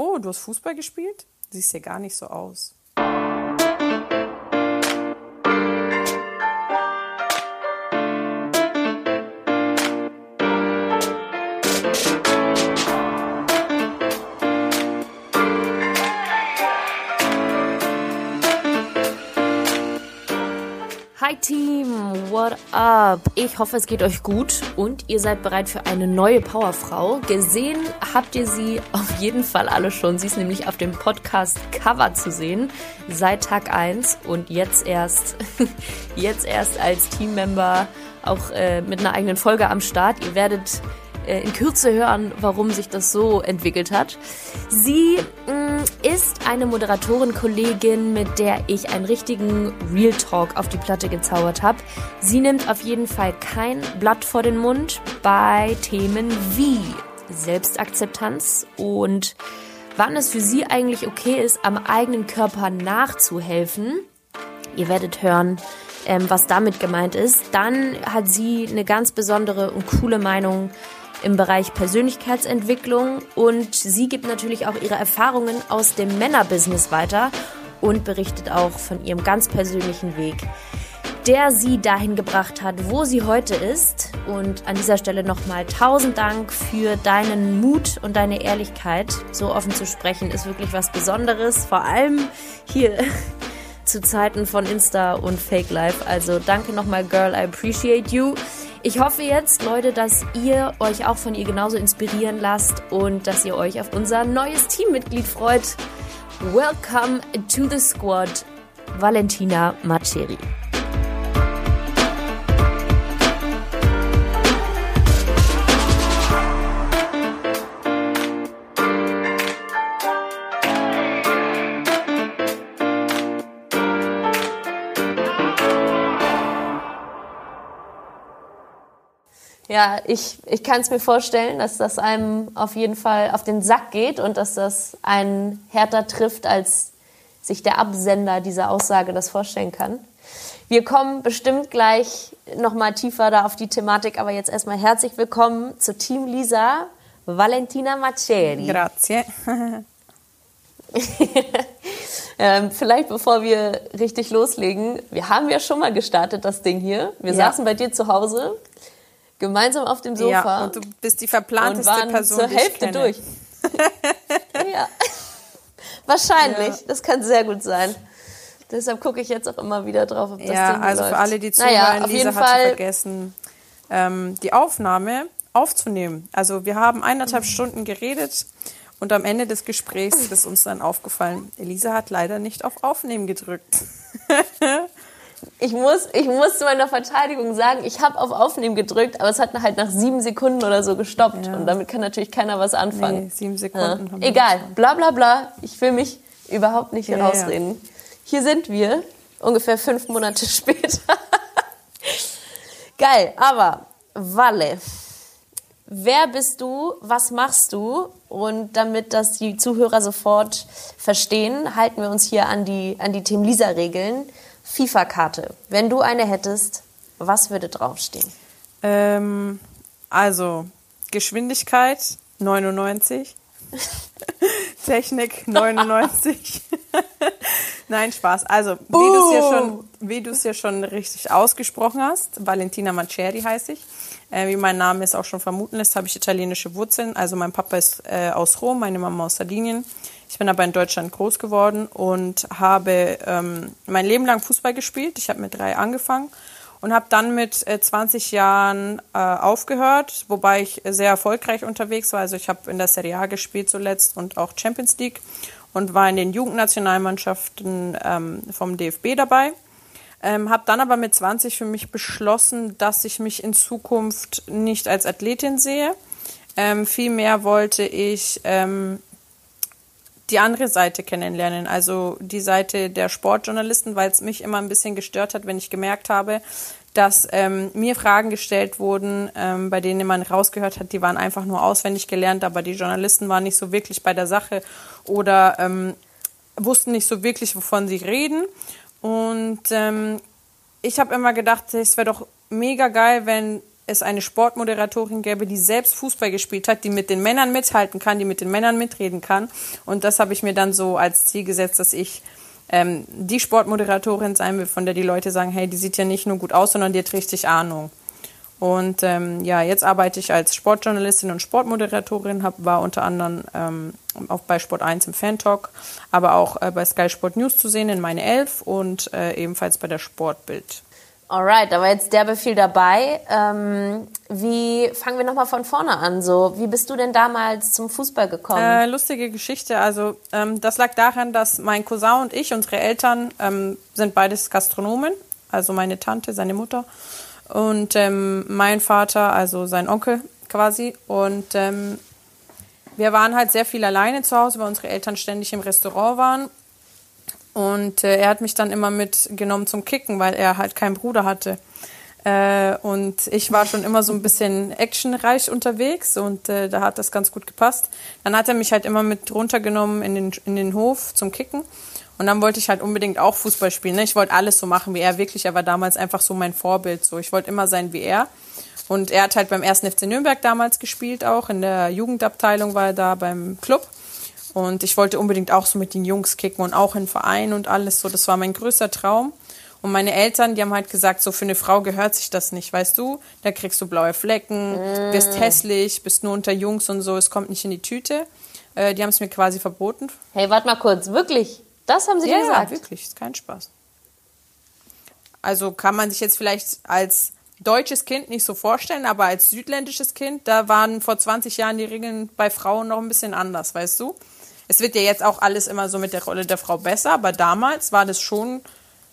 Oh, du hast Fußball gespielt? Siehst ja gar nicht so aus. Hi Team, what up? Ich hoffe, es geht euch gut und ihr seid bereit für eine neue Powerfrau. Gesehen habt ihr sie auf jeden Fall alle schon. Sie ist nämlich auf dem Podcast Cover zu sehen seit Tag 1 und jetzt erst, jetzt erst als Teammember auch äh, mit einer eigenen Folge am Start. Ihr werdet in Kürze hören, warum sich das so entwickelt hat. Sie mm, ist eine Moderatorin-Kollegin, mit der ich einen richtigen Real Talk auf die Platte gezaubert habe. Sie nimmt auf jeden Fall kein Blatt vor den Mund bei Themen wie Selbstakzeptanz und wann es für sie eigentlich okay ist, am eigenen Körper nachzuhelfen. Ihr werdet hören, ähm, was damit gemeint ist. Dann hat sie eine ganz besondere und coole Meinung im Bereich Persönlichkeitsentwicklung und sie gibt natürlich auch ihre Erfahrungen aus dem Männerbusiness weiter und berichtet auch von ihrem ganz persönlichen Weg, der sie dahin gebracht hat, wo sie heute ist. Und an dieser Stelle nochmal tausend Dank für deinen Mut und deine Ehrlichkeit. So offen zu sprechen ist wirklich was Besonderes, vor allem hier zu Zeiten von Insta und Fake Life. Also danke nochmal, Girl, I appreciate you. Ich hoffe jetzt, Leute, dass ihr euch auch von ihr genauso inspirieren lasst und dass ihr euch auf unser neues Teammitglied freut. Welcome to the squad, Valentina Maceri. Ja, ich, ich kann es mir vorstellen, dass das einem auf jeden Fall auf den Sack geht und dass das einen härter trifft, als sich der Absender dieser Aussage das vorstellen kann. Wir kommen bestimmt gleich nochmal tiefer da auf die Thematik, aber jetzt erstmal herzlich willkommen zu Team Lisa, Valentina Maceri. Grazie. ähm, vielleicht bevor wir richtig loslegen, wir haben ja schon mal gestartet, das Ding hier. Wir ja. saßen bei dir zu Hause gemeinsam auf dem Sofa. Ja, und du bist die verplanteste und waren Person, zur Hälfte durch. ja. Wahrscheinlich. Ja. Das kann sehr gut sein. Deshalb gucke ich jetzt auch immer wieder drauf, ob das ja, Ding also läuft. für alle, die zuhören, naja, Lisa hat vergessen, ähm, die Aufnahme aufzunehmen. Also wir haben eineinhalb mhm. Stunden geredet und am Ende des Gesprächs ist uns dann aufgefallen, Elisa hat leider nicht auf Aufnehmen gedrückt. ich muss, ich muss zu meiner Verteidigung sagen, ich habe auf Aufnehmen gedrückt, aber es hat halt nach sieben Sekunden oder so gestoppt. Ja. Und damit kann natürlich keiner was anfangen. Nee, sieben Sekunden. Ja. Egal, bla bla bla. Ich will mich überhaupt nicht ja, rausreden. Hier sind wir, ungefähr fünf Monate später. Geil, aber Walle. Wer bist du? Was machst du? Und damit das die Zuhörer sofort verstehen, halten wir uns hier an die, an die Team Lisa-Regeln. FIFA-Karte. Wenn du eine hättest, was würde draufstehen? Ähm, also Geschwindigkeit 99. Technik 99. Nein, Spaß. Also, wie uh. du es ja schon, wie du es ja schon richtig ausgesprochen hast, Valentina Mancheri heiße ich. Äh, wie mein Name es auch schon vermuten lässt, habe ich italienische Wurzeln. Also mein Papa ist äh, aus Rom, meine Mama aus Sardinien. Ich bin aber in Deutschland groß geworden und habe ähm, mein Leben lang Fußball gespielt. Ich habe mit drei angefangen und habe dann mit äh, 20 Jahren äh, aufgehört, wobei ich sehr erfolgreich unterwegs war. Also ich habe in der Serie A gespielt zuletzt und auch Champions League und war in den Jugendnationalmannschaften ähm, vom DFB dabei. Ähm, habe dann aber mit 20 für mich beschlossen, dass ich mich in Zukunft nicht als Athletin sehe. Ähm, vielmehr wollte ich ähm, die andere Seite kennenlernen, also die Seite der Sportjournalisten, weil es mich immer ein bisschen gestört hat, wenn ich gemerkt habe, dass ähm, mir Fragen gestellt wurden, ähm, bei denen man rausgehört hat, die waren einfach nur auswendig gelernt, aber die Journalisten waren nicht so wirklich bei der Sache oder ähm, wussten nicht so wirklich, wovon sie reden. Und ähm, ich habe immer gedacht, es wäre doch mega geil, wenn es eine Sportmoderatorin gäbe, die selbst Fußball gespielt hat, die mit den Männern mithalten kann, die mit den Männern mitreden kann. Und das habe ich mir dann so als Ziel gesetzt, dass ich ähm, die Sportmoderatorin sein will, von der die Leute sagen, hey, die sieht ja nicht nur gut aus, sondern die hat richtig Ahnung. Und ähm, ja, jetzt arbeite ich als Sportjournalistin und Sportmoderatorin, hab, war unter anderem ähm, auch bei Sport 1 im Fan-Talk, aber auch äh, bei Sky Sport News zu sehen in meine Elf und äh, ebenfalls bei der Sportbild. Alright, da war jetzt der Befehl dabei. Ähm, wie fangen wir nochmal von vorne an? So, wie bist du denn damals zum Fußball gekommen? Äh, lustige Geschichte. Also ähm, das lag daran, dass mein Cousin und ich, unsere Eltern, ähm, sind beides Gastronomen. Also meine Tante, seine Mutter und ähm, mein Vater, also sein Onkel quasi. Und ähm, wir waren halt sehr viel alleine zu Hause, weil unsere Eltern ständig im Restaurant waren. Und äh, er hat mich dann immer mitgenommen zum Kicken, weil er halt keinen Bruder hatte. Äh, und ich war schon immer so ein bisschen actionreich unterwegs und äh, da hat das ganz gut gepasst. Dann hat er mich halt immer mit runtergenommen in den, in den Hof zum Kicken. Und dann wollte ich halt unbedingt auch Fußball spielen. Ne? Ich wollte alles so machen wie er. Wirklich, er war damals einfach so mein Vorbild. So, ich wollte immer sein wie er. Und er hat halt beim ersten FC Nürnberg damals gespielt, auch in der Jugendabteilung war er da beim Club. Und ich wollte unbedingt auch so mit den Jungs kicken und auch in Verein und alles so. Das war mein größter Traum. Und meine Eltern, die haben halt gesagt, so für eine Frau gehört sich das nicht, weißt du? Da kriegst du blaue Flecken, mm. wirst hässlich, bist nur unter Jungs und so, es kommt nicht in die Tüte. Äh, die haben es mir quasi verboten. Hey, warte mal kurz, wirklich? Das haben sie ja, dir gesagt? Ja, wirklich, ist kein Spaß. Also kann man sich jetzt vielleicht als deutsches Kind nicht so vorstellen, aber als südländisches Kind, da waren vor 20 Jahren die Regeln bei Frauen noch ein bisschen anders, weißt du? Es wird ja jetzt auch alles immer so mit der Rolle der Frau besser, aber damals war das schon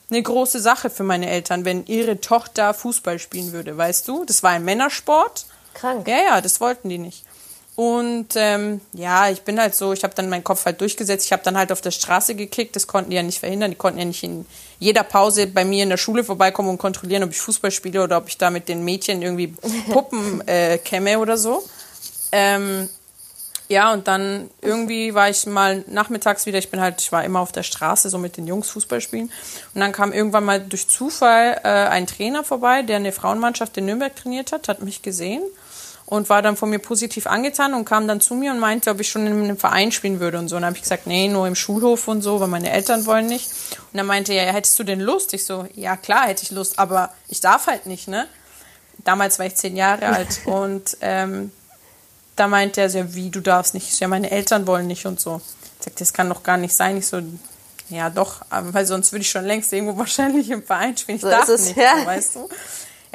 eine große Sache für meine Eltern, wenn ihre Tochter Fußball spielen würde, weißt du? Das war ein Männersport. Krank. Ja, ja, das wollten die nicht. Und ähm, ja, ich bin halt so, ich habe dann meinen Kopf halt durchgesetzt. Ich habe dann halt auf der Straße gekickt. Das konnten die ja nicht verhindern. Die konnten ja nicht in jeder Pause bei mir in der Schule vorbeikommen und kontrollieren, ob ich Fußball spiele oder ob ich da mit den Mädchen irgendwie Puppen äh, kämme oder so. Ähm, ja, und dann irgendwie war ich mal nachmittags wieder, ich bin halt, ich war immer auf der Straße so mit den Jungs Fußball spielen. Und dann kam irgendwann mal durch Zufall äh, ein Trainer vorbei, der eine Frauenmannschaft in Nürnberg trainiert hat, hat mich gesehen und war dann von mir positiv angetan und kam dann zu mir und meinte, ob ich schon in einem Verein spielen würde und so. Und dann habe ich gesagt, nee, nur im Schulhof und so, weil meine Eltern wollen nicht. Und dann meinte er, ja, hättest du denn Lust? Ich so, ja klar, hätte ich Lust, aber ich darf halt nicht, ne? Damals war ich zehn Jahre alt und ähm, da meinte er so, wie, du darfst nicht? Ja, meine Eltern wollen nicht und so. Ich sagte, das kann doch gar nicht sein. Ich so, ja doch, weil sonst würde ich schon längst irgendwo wahrscheinlich im Verein spielen. Ich so darf es, nicht, ja. so, weißt du?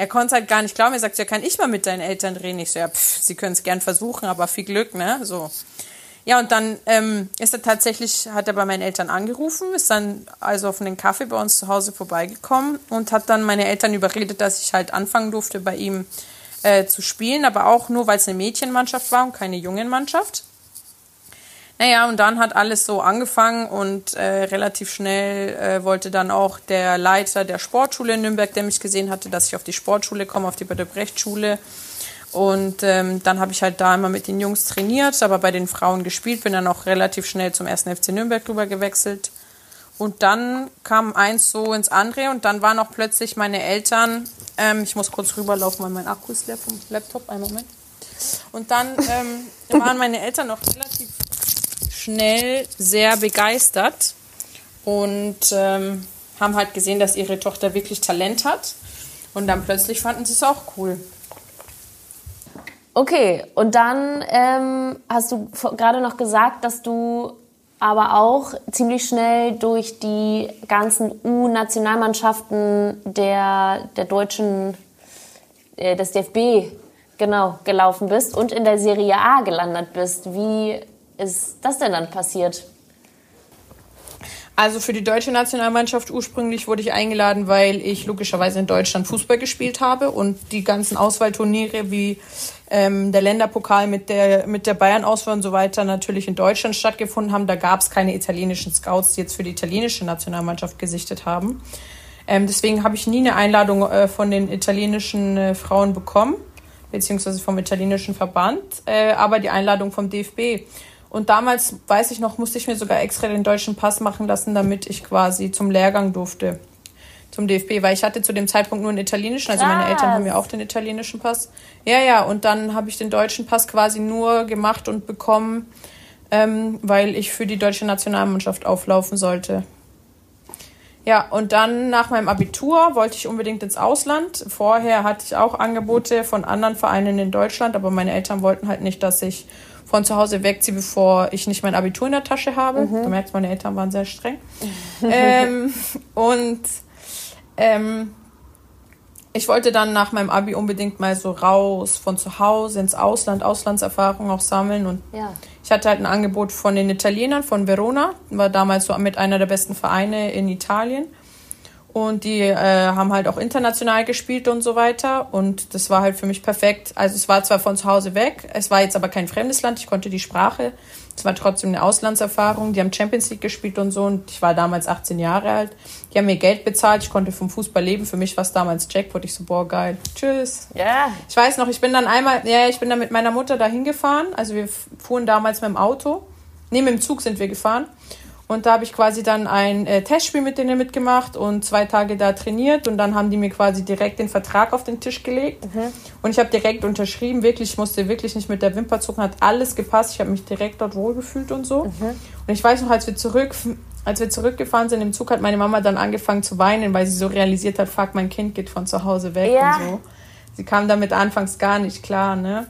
er konnte halt gar nicht glauben. Er sagt, ja, kann ich mal mit deinen Eltern reden? Ich so, ja, pff, sie können es gern versuchen, aber viel Glück, ne? So. Ja, und dann ähm, ist er tatsächlich, hat er bei meinen Eltern angerufen, ist dann also auf einen Kaffee bei uns zu Hause vorbeigekommen und hat dann meine Eltern überredet, dass ich halt anfangen durfte, bei ihm äh, zu spielen, aber auch nur, weil es eine Mädchenmannschaft war und keine Jungenmannschaft. Naja, und dann hat alles so angefangen und äh, relativ schnell äh, wollte dann auch der Leiter der Sportschule in Nürnberg, der mich gesehen hatte, dass ich auf die Sportschule komme, auf die Bede-Brecht-Schule. Und ähm, dann habe ich halt da immer mit den Jungs trainiert, aber bei den Frauen gespielt, bin dann auch relativ schnell zum ersten FC Nürnberg rüber gewechselt. Und dann kam eins so ins andere und dann waren auch plötzlich meine Eltern, ähm, ich muss kurz rüberlaufen, weil mein Akku ist leer vom Laptop, einen Moment. Und dann ähm, waren meine Eltern noch relativ schnell sehr begeistert und ähm, haben halt gesehen, dass ihre Tochter wirklich Talent hat. Und dann plötzlich fanden sie es auch cool. Okay, und dann ähm, hast du gerade noch gesagt, dass du aber auch ziemlich schnell durch die ganzen U-Nationalmannschaften der, der deutschen, äh, des DFB genau gelaufen bist und in der Serie A gelandet bist. Wie ist das denn dann passiert? Also für die deutsche Nationalmannschaft ursprünglich wurde ich eingeladen, weil ich logischerweise in Deutschland Fußball gespielt habe und die ganzen Auswahlturniere wie ähm, der Länderpokal mit der, mit der Bayern-Auswahl und so weiter natürlich in Deutschland stattgefunden haben. Da gab es keine italienischen Scouts, die jetzt für die italienische Nationalmannschaft gesichtet haben. Ähm, deswegen habe ich nie eine Einladung äh, von den italienischen äh, Frauen bekommen, beziehungsweise vom italienischen Verband, äh, aber die Einladung vom DFB. Und damals, weiß ich noch, musste ich mir sogar extra den deutschen Pass machen lassen, damit ich quasi zum Lehrgang durfte. zum DFB, weil ich hatte zu dem Zeitpunkt nur einen italienischen, also meine Eltern haben ja auch den italienischen Pass. Ja, ja, und dann habe ich den deutschen Pass quasi nur gemacht und bekommen, ähm, weil ich für die deutsche Nationalmannschaft auflaufen sollte. Ja, und dann nach meinem Abitur wollte ich unbedingt ins Ausland. Vorher hatte ich auch Angebote von anderen Vereinen in Deutschland, aber meine Eltern wollten halt nicht, dass ich von zu Hause wegziehe, bevor ich nicht mein Abitur in der Tasche habe. Mhm. Du merkst, meine Eltern waren sehr streng. ähm, und ähm, ich wollte dann nach meinem Abi unbedingt mal so raus von zu Hause ins Ausland, Auslandserfahrung auch sammeln. Und ja. ich hatte halt ein Angebot von den Italienern, von Verona, war damals so mit einer der besten Vereine in Italien. Und die äh, haben halt auch international gespielt und so weiter. Und das war halt für mich perfekt. Also es war zwar von zu Hause weg, es war jetzt aber kein fremdes Land, ich konnte die Sprache. Es war trotzdem eine Auslandserfahrung. Die haben Champions League gespielt und so. Und ich war damals 18 Jahre alt. Die haben mir Geld bezahlt. Ich konnte vom Fußball leben. Für mich war es damals Jackpot. Ich so, boah, geil. Tschüss. Ja. Yeah. Ich weiß noch, ich bin dann einmal, ja, ich bin dann mit meiner Mutter dahin gefahren. Also wir fuhren damals mit dem Auto. Nee, mit dem Zug sind wir gefahren. Und da habe ich quasi dann ein äh, Testspiel mit denen mitgemacht und zwei Tage da trainiert. Und dann haben die mir quasi direkt den Vertrag auf den Tisch gelegt. Mhm. Und ich habe direkt unterschrieben. Wirklich, ich musste wirklich nicht mit der Wimper zucken. Hat alles gepasst. Ich habe mich direkt dort wohlgefühlt und so. Mhm. Und ich weiß noch, als wir zurück, als wir zurückgefahren sind im Zug, hat meine Mama dann angefangen zu weinen, weil sie so realisiert hat, fuck, mein Kind geht von zu Hause weg ja. und so. Sie kam damit anfangs gar nicht klar, ne?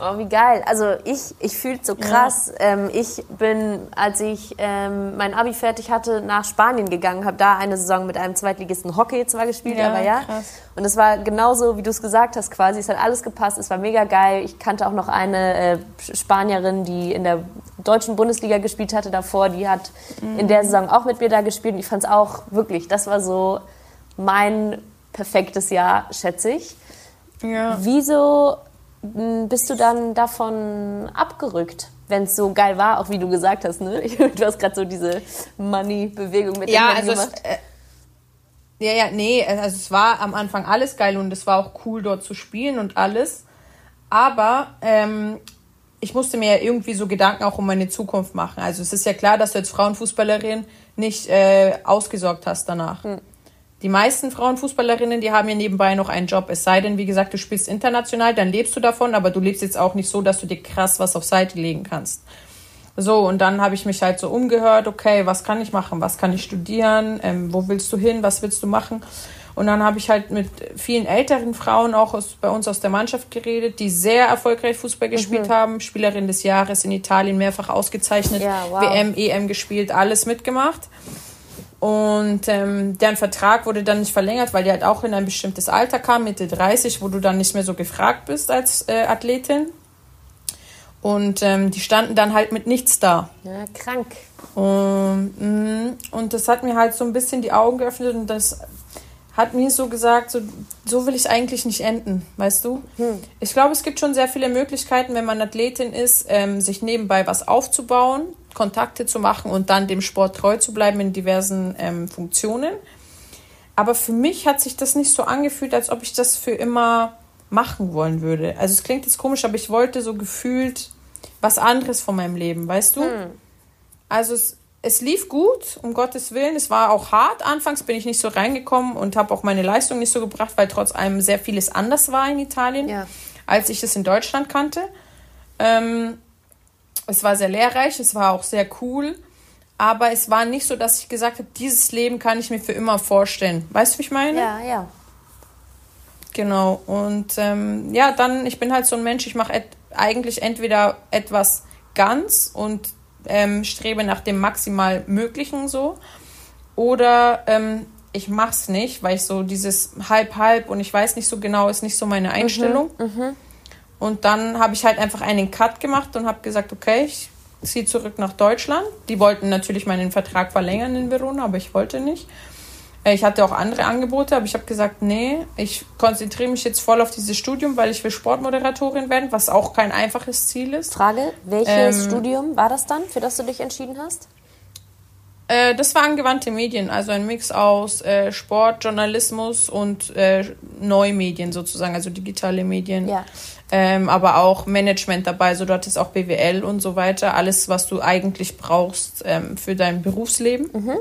Oh, wie geil. Also ich, ich fühle so krass. Ja. Ähm, ich bin, als ich ähm, mein Abi fertig hatte, nach Spanien gegangen, habe da eine Saison mit einem Zweitligisten Hockey zwar gespielt, ja, aber ja. Krass. Und es war genauso, wie du es gesagt hast quasi. Es hat alles gepasst, es war mega geil. Ich kannte auch noch eine äh, Spanierin, die in der deutschen Bundesliga gespielt hatte davor. Die hat mhm. in der Saison auch mit mir da gespielt und ich fand es auch wirklich, das war so mein perfektes Jahr, schätze ich. Ja. Wieso bist du dann davon abgerückt? Wenn es so geil war, auch wie du gesagt hast, ne? Du hast gerade so diese Money-Bewegung mit ja, dem also gemacht. Es, äh, ja, ja, nee, also es war am Anfang alles geil und es war auch cool, dort zu spielen und alles. Aber ähm, ich musste mir ja irgendwie so Gedanken auch um meine Zukunft machen. Also es ist ja klar, dass du als Frauenfußballerin nicht äh, ausgesorgt hast danach. Hm. Die meisten Frauenfußballerinnen, die haben ja nebenbei noch einen Job. Es sei denn, wie gesagt, du spielst international, dann lebst du davon, aber du lebst jetzt auch nicht so, dass du dir krass was auf Seite legen kannst. So, und dann habe ich mich halt so umgehört, okay, was kann ich machen, was kann ich studieren, ähm, wo willst du hin, was willst du machen? Und dann habe ich halt mit vielen älteren Frauen auch aus, bei uns aus der Mannschaft geredet, die sehr erfolgreich Fußball gespielt mhm. haben, Spielerin des Jahres in Italien mehrfach ausgezeichnet, ja, wow. WM, EM gespielt, alles mitgemacht. Und ähm, deren Vertrag wurde dann nicht verlängert, weil die halt auch in ein bestimmtes Alter kam, Mitte 30, wo du dann nicht mehr so gefragt bist als äh, Athletin. Und ähm, die standen dann halt mit nichts da. Ja, krank. Und, mh, und das hat mir halt so ein bisschen die Augen geöffnet und das hat mir so gesagt, so, so will ich eigentlich nicht enden, weißt du? Hm. Ich glaube, es gibt schon sehr viele Möglichkeiten, wenn man Athletin ist, ähm, sich nebenbei was aufzubauen, Kontakte zu machen und dann dem Sport treu zu bleiben in diversen ähm, Funktionen. Aber für mich hat sich das nicht so angefühlt, als ob ich das für immer machen wollen würde. Also es klingt jetzt komisch, aber ich wollte so gefühlt was anderes von meinem Leben, weißt du? Hm. Also es, es lief gut, um Gottes Willen. Es war auch hart. Anfangs bin ich nicht so reingekommen und habe auch meine Leistung nicht so gebracht, weil trotz allem sehr vieles anders war in Italien, ja. als ich es in Deutschland kannte. Ähm, es war sehr lehrreich, es war auch sehr cool, aber es war nicht so, dass ich gesagt habe, dieses Leben kann ich mir für immer vorstellen. Weißt du, wie ich meine? Ja, ja. Genau. Und ähm, ja, dann, ich bin halt so ein Mensch, ich mache et eigentlich entweder etwas ganz und ähm, strebe nach dem maximal Möglichen so. Oder ähm, ich mach's nicht, weil ich so dieses halb-halb und ich weiß nicht so genau, ist nicht so meine mhm, Einstellung. Mhm, mh. Und dann habe ich halt einfach einen Cut gemacht und habe gesagt, okay, ich ziehe zurück nach Deutschland. Die wollten natürlich meinen Vertrag verlängern in Verona, aber ich wollte nicht. Äh, ich hatte auch andere Angebote, aber ich habe gesagt, nee, ich konzentriere mich jetzt voll auf dieses Studium, weil ich will Sportmoderatorin werden, was auch kein einfaches Ziel ist. Frage, welches ähm, Studium war das dann, für das du dich entschieden hast? Äh, das war angewandte Medien, also ein Mix aus äh, Sport, Journalismus und äh, Neumedien sozusagen, also digitale Medien. Ja ähm, aber auch Management dabei. So, du hattest auch BWL und so weiter. Alles, was du eigentlich brauchst ähm, für dein Berufsleben. Mhm.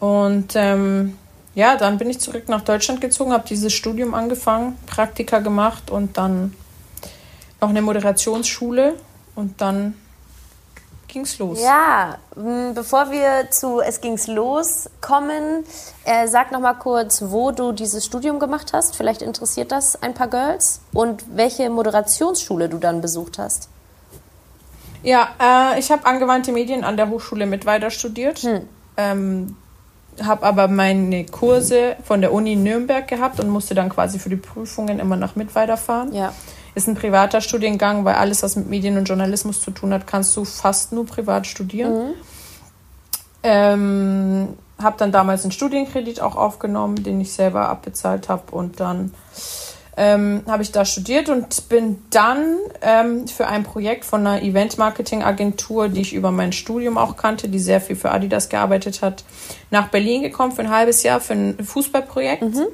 Und ähm, ja, dann bin ich zurück nach Deutschland gezogen, habe dieses Studium angefangen, Praktika gemacht und dann noch eine Moderationsschule und dann ging's los. Ja, bevor wir zu Es ging's los kommen, äh, sag noch mal kurz, wo du dieses Studium gemacht hast. Vielleicht interessiert das ein paar Girls und welche Moderationsschule du dann besucht hast. Ja, äh, ich habe angewandte Medien an der Hochschule Mittweida studiert. Hm. Ähm, habe aber meine Kurse von der Uni Nürnberg gehabt und musste dann quasi für die Prüfungen immer nach Mittweida fahren. Ja. Ist ein privater Studiengang, weil alles, was mit Medien und Journalismus zu tun hat, kannst du fast nur privat studieren. Mhm. Ähm, habe dann damals einen Studienkredit auch aufgenommen, den ich selber abbezahlt habe und dann ähm, habe ich da studiert und bin dann ähm, für ein Projekt von einer Event-Marketing-Agentur, die ich über mein Studium auch kannte, die sehr viel für Adidas gearbeitet hat, nach Berlin gekommen für ein halbes Jahr für ein Fußballprojekt. Mhm.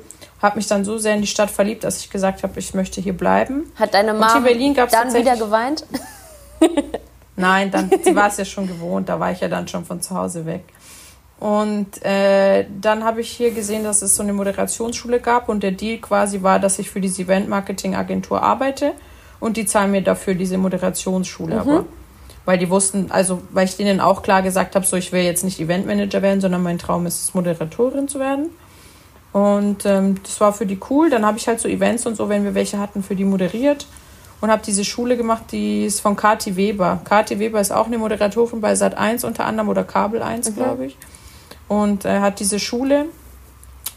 Habe mich dann so sehr in die Stadt verliebt, dass ich gesagt habe, ich möchte hier bleiben. Hat deine Mama dann wieder geweint? Nein, dann sie war es ja schon gewohnt, da war ich ja dann schon von zu Hause weg. Und äh, dann habe ich hier gesehen, dass es so eine Moderationsschule gab und der Deal quasi war, dass ich für diese Event-Marketing-Agentur arbeite und die zahlen mir dafür diese Moderationsschule. Mhm. Aber weil die wussten, also weil ich denen auch klar gesagt habe, so ich will jetzt nicht Eventmanager werden, sondern mein Traum ist es, Moderatorin zu werden. Und ähm, das war für die cool. Dann habe ich halt so Events und so, wenn wir welche hatten, für die moderiert und habe diese Schule gemacht, die ist von Kati Weber. Kati Weber ist auch eine Moderatorin bei Sat 1 unter anderem oder Kabel 1, mhm. glaube ich und er hat diese Schule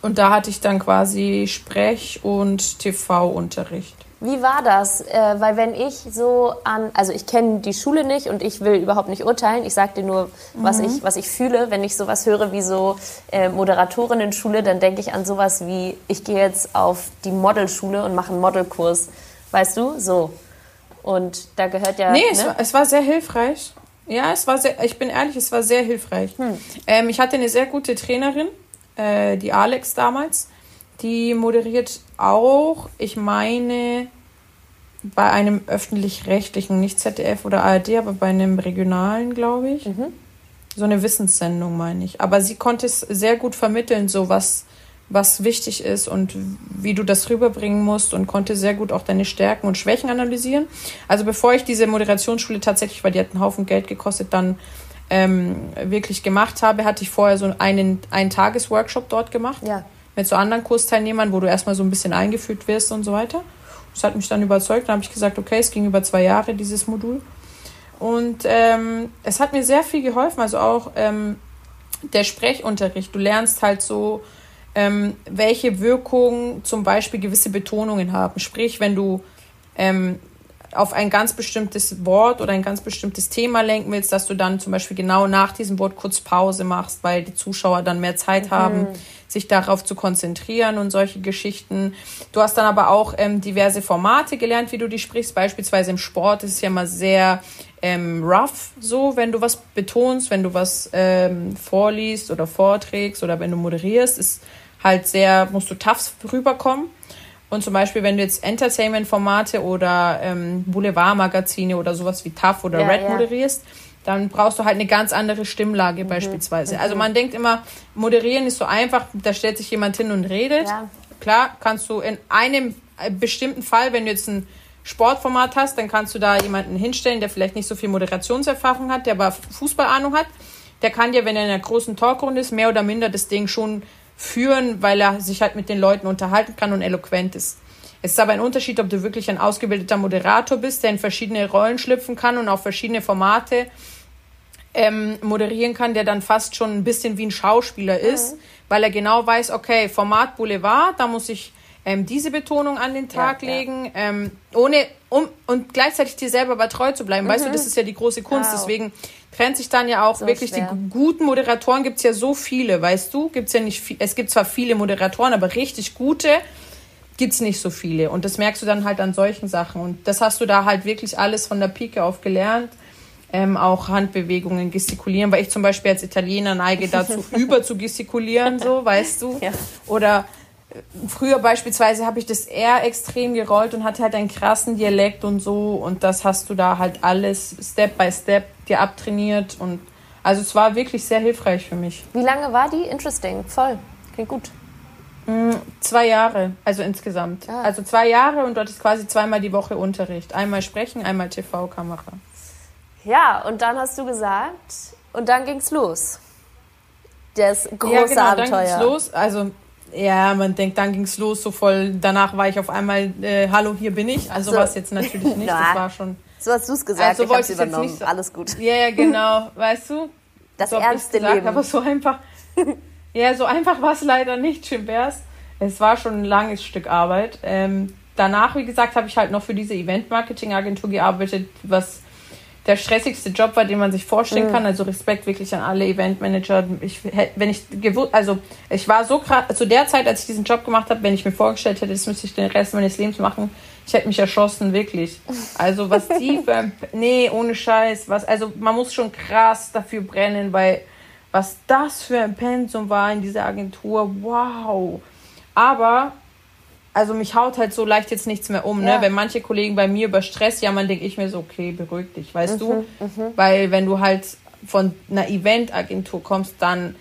und da hatte ich dann quasi Sprech- und TV-Unterricht. Wie war das? Äh, weil wenn ich so an, also ich kenne die Schule nicht und ich will überhaupt nicht urteilen. Ich sage dir nur, was, mhm. ich, was ich fühle. Wenn ich sowas höre wie so äh, Moderatorinnen-Schule, dann denke ich an sowas wie, ich gehe jetzt auf die Modelschule und mache einen Modelkurs. Weißt du? So. Und da gehört ja. Nee, ne? es, war, es war sehr hilfreich. Ja, es war sehr, ich bin ehrlich, es war sehr hilfreich. Hm. Ähm, ich hatte eine sehr gute Trainerin, äh, die Alex damals. Die moderiert auch, ich meine, bei einem öffentlich-rechtlichen, nicht ZDF oder ARD, aber bei einem regionalen, glaube ich. Mhm. So eine Wissenssendung, meine ich. Aber sie konnte es sehr gut vermitteln, so was was wichtig ist und wie du das rüberbringen musst und konnte sehr gut auch deine Stärken und Schwächen analysieren. Also bevor ich diese Moderationsschule tatsächlich, weil die hat einen Haufen Geld gekostet, dann ähm, wirklich gemacht habe, hatte ich vorher so einen, einen Tagesworkshop dort gemacht. Ja. Mit so anderen Kursteilnehmern, wo du erstmal so ein bisschen eingeführt wirst und so weiter. Das hat mich dann überzeugt. Dann habe ich gesagt, okay, es ging über zwei Jahre, dieses Modul. Und ähm, es hat mir sehr viel geholfen. Also auch ähm, der Sprechunterricht. Du lernst halt so, ähm, welche Wirkung zum Beispiel gewisse Betonungen haben. Sprich, wenn du ähm, auf ein ganz bestimmtes Wort oder ein ganz bestimmtes Thema lenken willst, dass du dann zum Beispiel genau nach diesem Wort kurz Pause machst, weil die Zuschauer dann mehr Zeit mhm. haben, sich darauf zu konzentrieren und solche Geschichten. Du hast dann aber auch ähm, diverse Formate gelernt, wie du die sprichst. Beispielsweise im Sport ist es ja mal sehr ähm, rough, so wenn du was betonst, wenn du was ähm, vorliest oder vorträgst oder wenn du moderierst, ist halt sehr, musst du tough rüberkommen. Und zum Beispiel, wenn du jetzt Entertainment-Formate oder ähm, Boulevard-Magazine oder sowas wie TAF oder ja, Red ja. moderierst, dann brauchst du halt eine ganz andere Stimmlage mhm. beispielsweise. Mhm. Also man denkt immer, moderieren ist so einfach, da stellt sich jemand hin und redet. Ja. Klar, kannst du in einem äh, bestimmten Fall, wenn du jetzt ein Sportformat hast, dann kannst du da jemanden hinstellen, der vielleicht nicht so viel Moderationserfahrung hat, der aber Fußballahnung hat. Der kann dir, wenn er in einer großen Talkrunde ist, mehr oder minder das Ding schon führen, weil er sich halt mit den Leuten unterhalten kann und eloquent ist. Es ist aber ein Unterschied, ob du wirklich ein ausgebildeter Moderator bist, der in verschiedene Rollen schlüpfen kann und auf verschiedene Formate ähm, moderieren kann, der dann fast schon ein bisschen wie ein Schauspieler ist, mhm. weil er genau weiß, okay, Format Boulevard, da muss ich ähm, diese Betonung an den Tag ja, legen, ja. Ähm, ohne um und gleichzeitig dir selber aber treu zu bleiben. Mhm. Weißt du, mhm. das ist ja die große Kunst. Wow. Deswegen trennt sich dann ja auch so wirklich schwer. die guten Moderatoren gibt es ja so viele, weißt du? Gibt's ja nicht viel, es gibt zwar viele Moderatoren, aber richtig gute gibt es nicht so viele. Und das merkst du dann halt an solchen Sachen. Und das hast du da halt wirklich alles von der Pike auf gelernt. Ähm, auch Handbewegungen, gestikulieren, weil ich zum Beispiel als Italiener neige dazu, über zu gestikulieren, so, weißt du? Ja. Oder früher beispielsweise habe ich das eher extrem gerollt und hatte halt einen krassen Dialekt und so und das hast du da halt alles Step by Step dir abtrainiert und also es war wirklich sehr hilfreich für mich. Wie lange war die? Interesting, voll. Klingt gut. Zwei Jahre, also insgesamt. Ah. Also zwei Jahre und dort ist quasi zweimal die Woche Unterricht. Einmal sprechen, einmal TV-Kamera. Ja, und dann hast du gesagt, und dann ging's los. Das große ja, genau, Abenteuer. dann ging's los. Also, ja, man denkt, dann ging's los, so voll. Danach war ich auf einmal, äh, hallo, hier bin ich. Also So. war es jetzt natürlich nicht. Das war schon. So hast du's gesagt, Also ich wollte hab's ich jetzt übernommen. nicht so- Alles gut. Ja, ja, genau. weißt du? Das so ernste gesagt, Leben. Aber so einfach. ja, so einfach war es leider nicht, Chimbers. Es war schon ein langes Stück Arbeit. Ähm, danach, wie gesagt, habe ich halt noch für diese Event-Marketing-Agentur gearbeitet, was der stressigste Job war, den man sich Mhm. vorstellen kann. Also Respekt wirklich an alle Eventmanager. Ich, wenn ich gewusst, also ich war so krass, zu der Zeit, als ich diesen Job gemacht habe, wenn ich mir vorgestellt hätte, das müsste ich den Rest meines Lebens machen, ich hätte mich erschossen, wirklich. Also was die für ein, nee, ohne Scheiß, was, also man muss schon krass dafür brennen, weil was das für ein Pensum war in dieser Agentur, wow. Aber also mich haut halt so leicht jetzt nichts mehr um, Ja. ne? Wenn manche Kollegen bei mir über Stress jammern, denke ich mir so, okay, beruhig dich, weißt Mhm, du? Weil wenn du halt von einer Eventagentur kommst, dann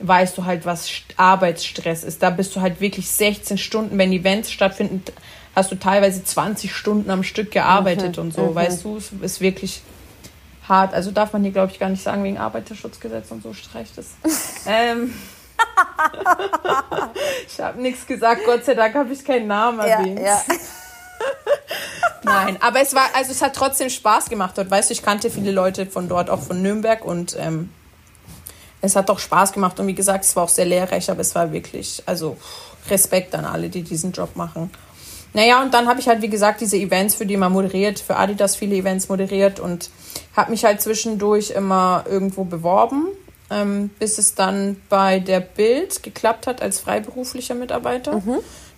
weißt du halt, was St- Arbeitsstress ist. Da bist du halt wirklich 16 Stunden, wenn Events stattfinden, hast du teilweise 20 Stunden am Stück gearbeitet und so, weißt du? Es ist wirklich hart. Also darf man hier, glaube ich, gar nicht sagen, wegen Arbeiterschutzgesetz und so streicht es. ähm, ich habe nichts gesagt, Gott sei Dank habe ich keinen Namen Ja, erwähnt. ja. Nein, aber es war, also es hat trotzdem Spaß gemacht dort. Weißt du, ich kannte viele Leute von dort, auch von Nürnberg und ähm, es hat doch Spaß gemacht und wie gesagt, es war auch sehr lehrreich, aber es war wirklich, also Respekt an alle, die diesen Job machen. Naja, und dann habe ich halt, wie gesagt, diese Events für die man moderiert, für Adidas viele Events moderiert und habe mich halt zwischendurch immer irgendwo beworben, ähm, bis es dann bei der Bild geklappt hat als freiberuflicher Mitarbeiter.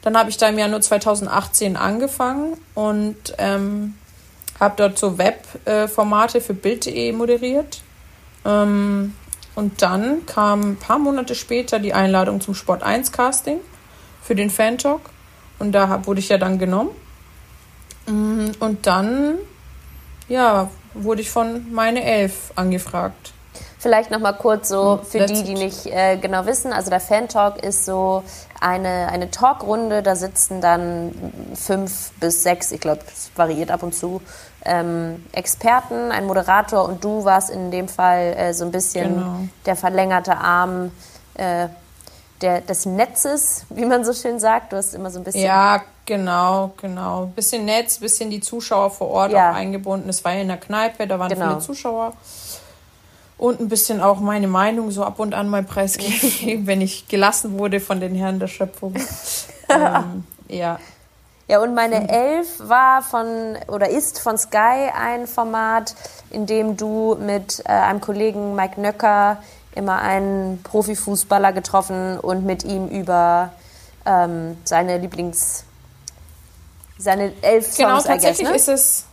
Dann habe ich da im Januar 2018 angefangen und ähm, habe dort so Webformate für Bild.de moderiert. Ähm, und dann kam ein paar Monate später die Einladung zum Sport 1 Casting für den Fan Talk. Und da hab, wurde ich ja dann genommen. Mm, Und dann, ja, wurde ich von meine Elf angefragt. Vielleicht noch mal kurz so für That's die, die nicht äh, genau wissen. Also der Fan Talk ist so eine, eine Talkrunde. Da sitzen dann fünf bis sechs, ich glaube, es variiert ab und zu, ähm, Experten, ein Moderator und du warst in dem Fall äh, so ein bisschen Genau. der verlängerte Arm äh, der, des Netzes, wie man so schön sagt. Du hast immer so ein bisschen. Ja, genau, genau. Bisschen Netz, bisschen die Zuschauer vor Ort Ja. auch eingebunden. Es war ja in der Kneipe, da waren Genau. viele Zuschauer. Und ein bisschen auch meine Meinung so ab und an mal preisgeben, wenn ich gelassen wurde von den Herren der Schöpfung. ähm, ja. Ja, und meine Elf war von oder ist von Sky ein Format, in dem du mit äh, einem Kollegen Mike Nöcker immer einen Profifußballer getroffen und mit ihm über ähm, seine Lieblings seine elf Genau, Songs, guess, tatsächlich ne? ist es.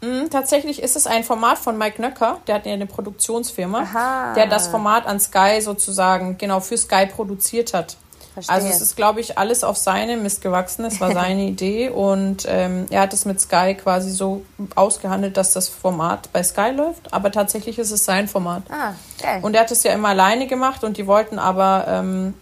Mh, tatsächlich ist es ein Format von Mike Nöcker, der hat ja eine Produktionsfirma, Aha. der das Format an Sky sozusagen genau für Sky produziert hat. Verstehe. Also es ist, glaube ich, alles auf seine Mist gewachsen. Es war seine Idee und ähm, er hat es mit Sky quasi so ausgehandelt, dass das Format bei Sky läuft. Aber tatsächlich ist es sein Format. ah, geil. Und er hat es ja immer alleine gemacht und die wollten aber ähm,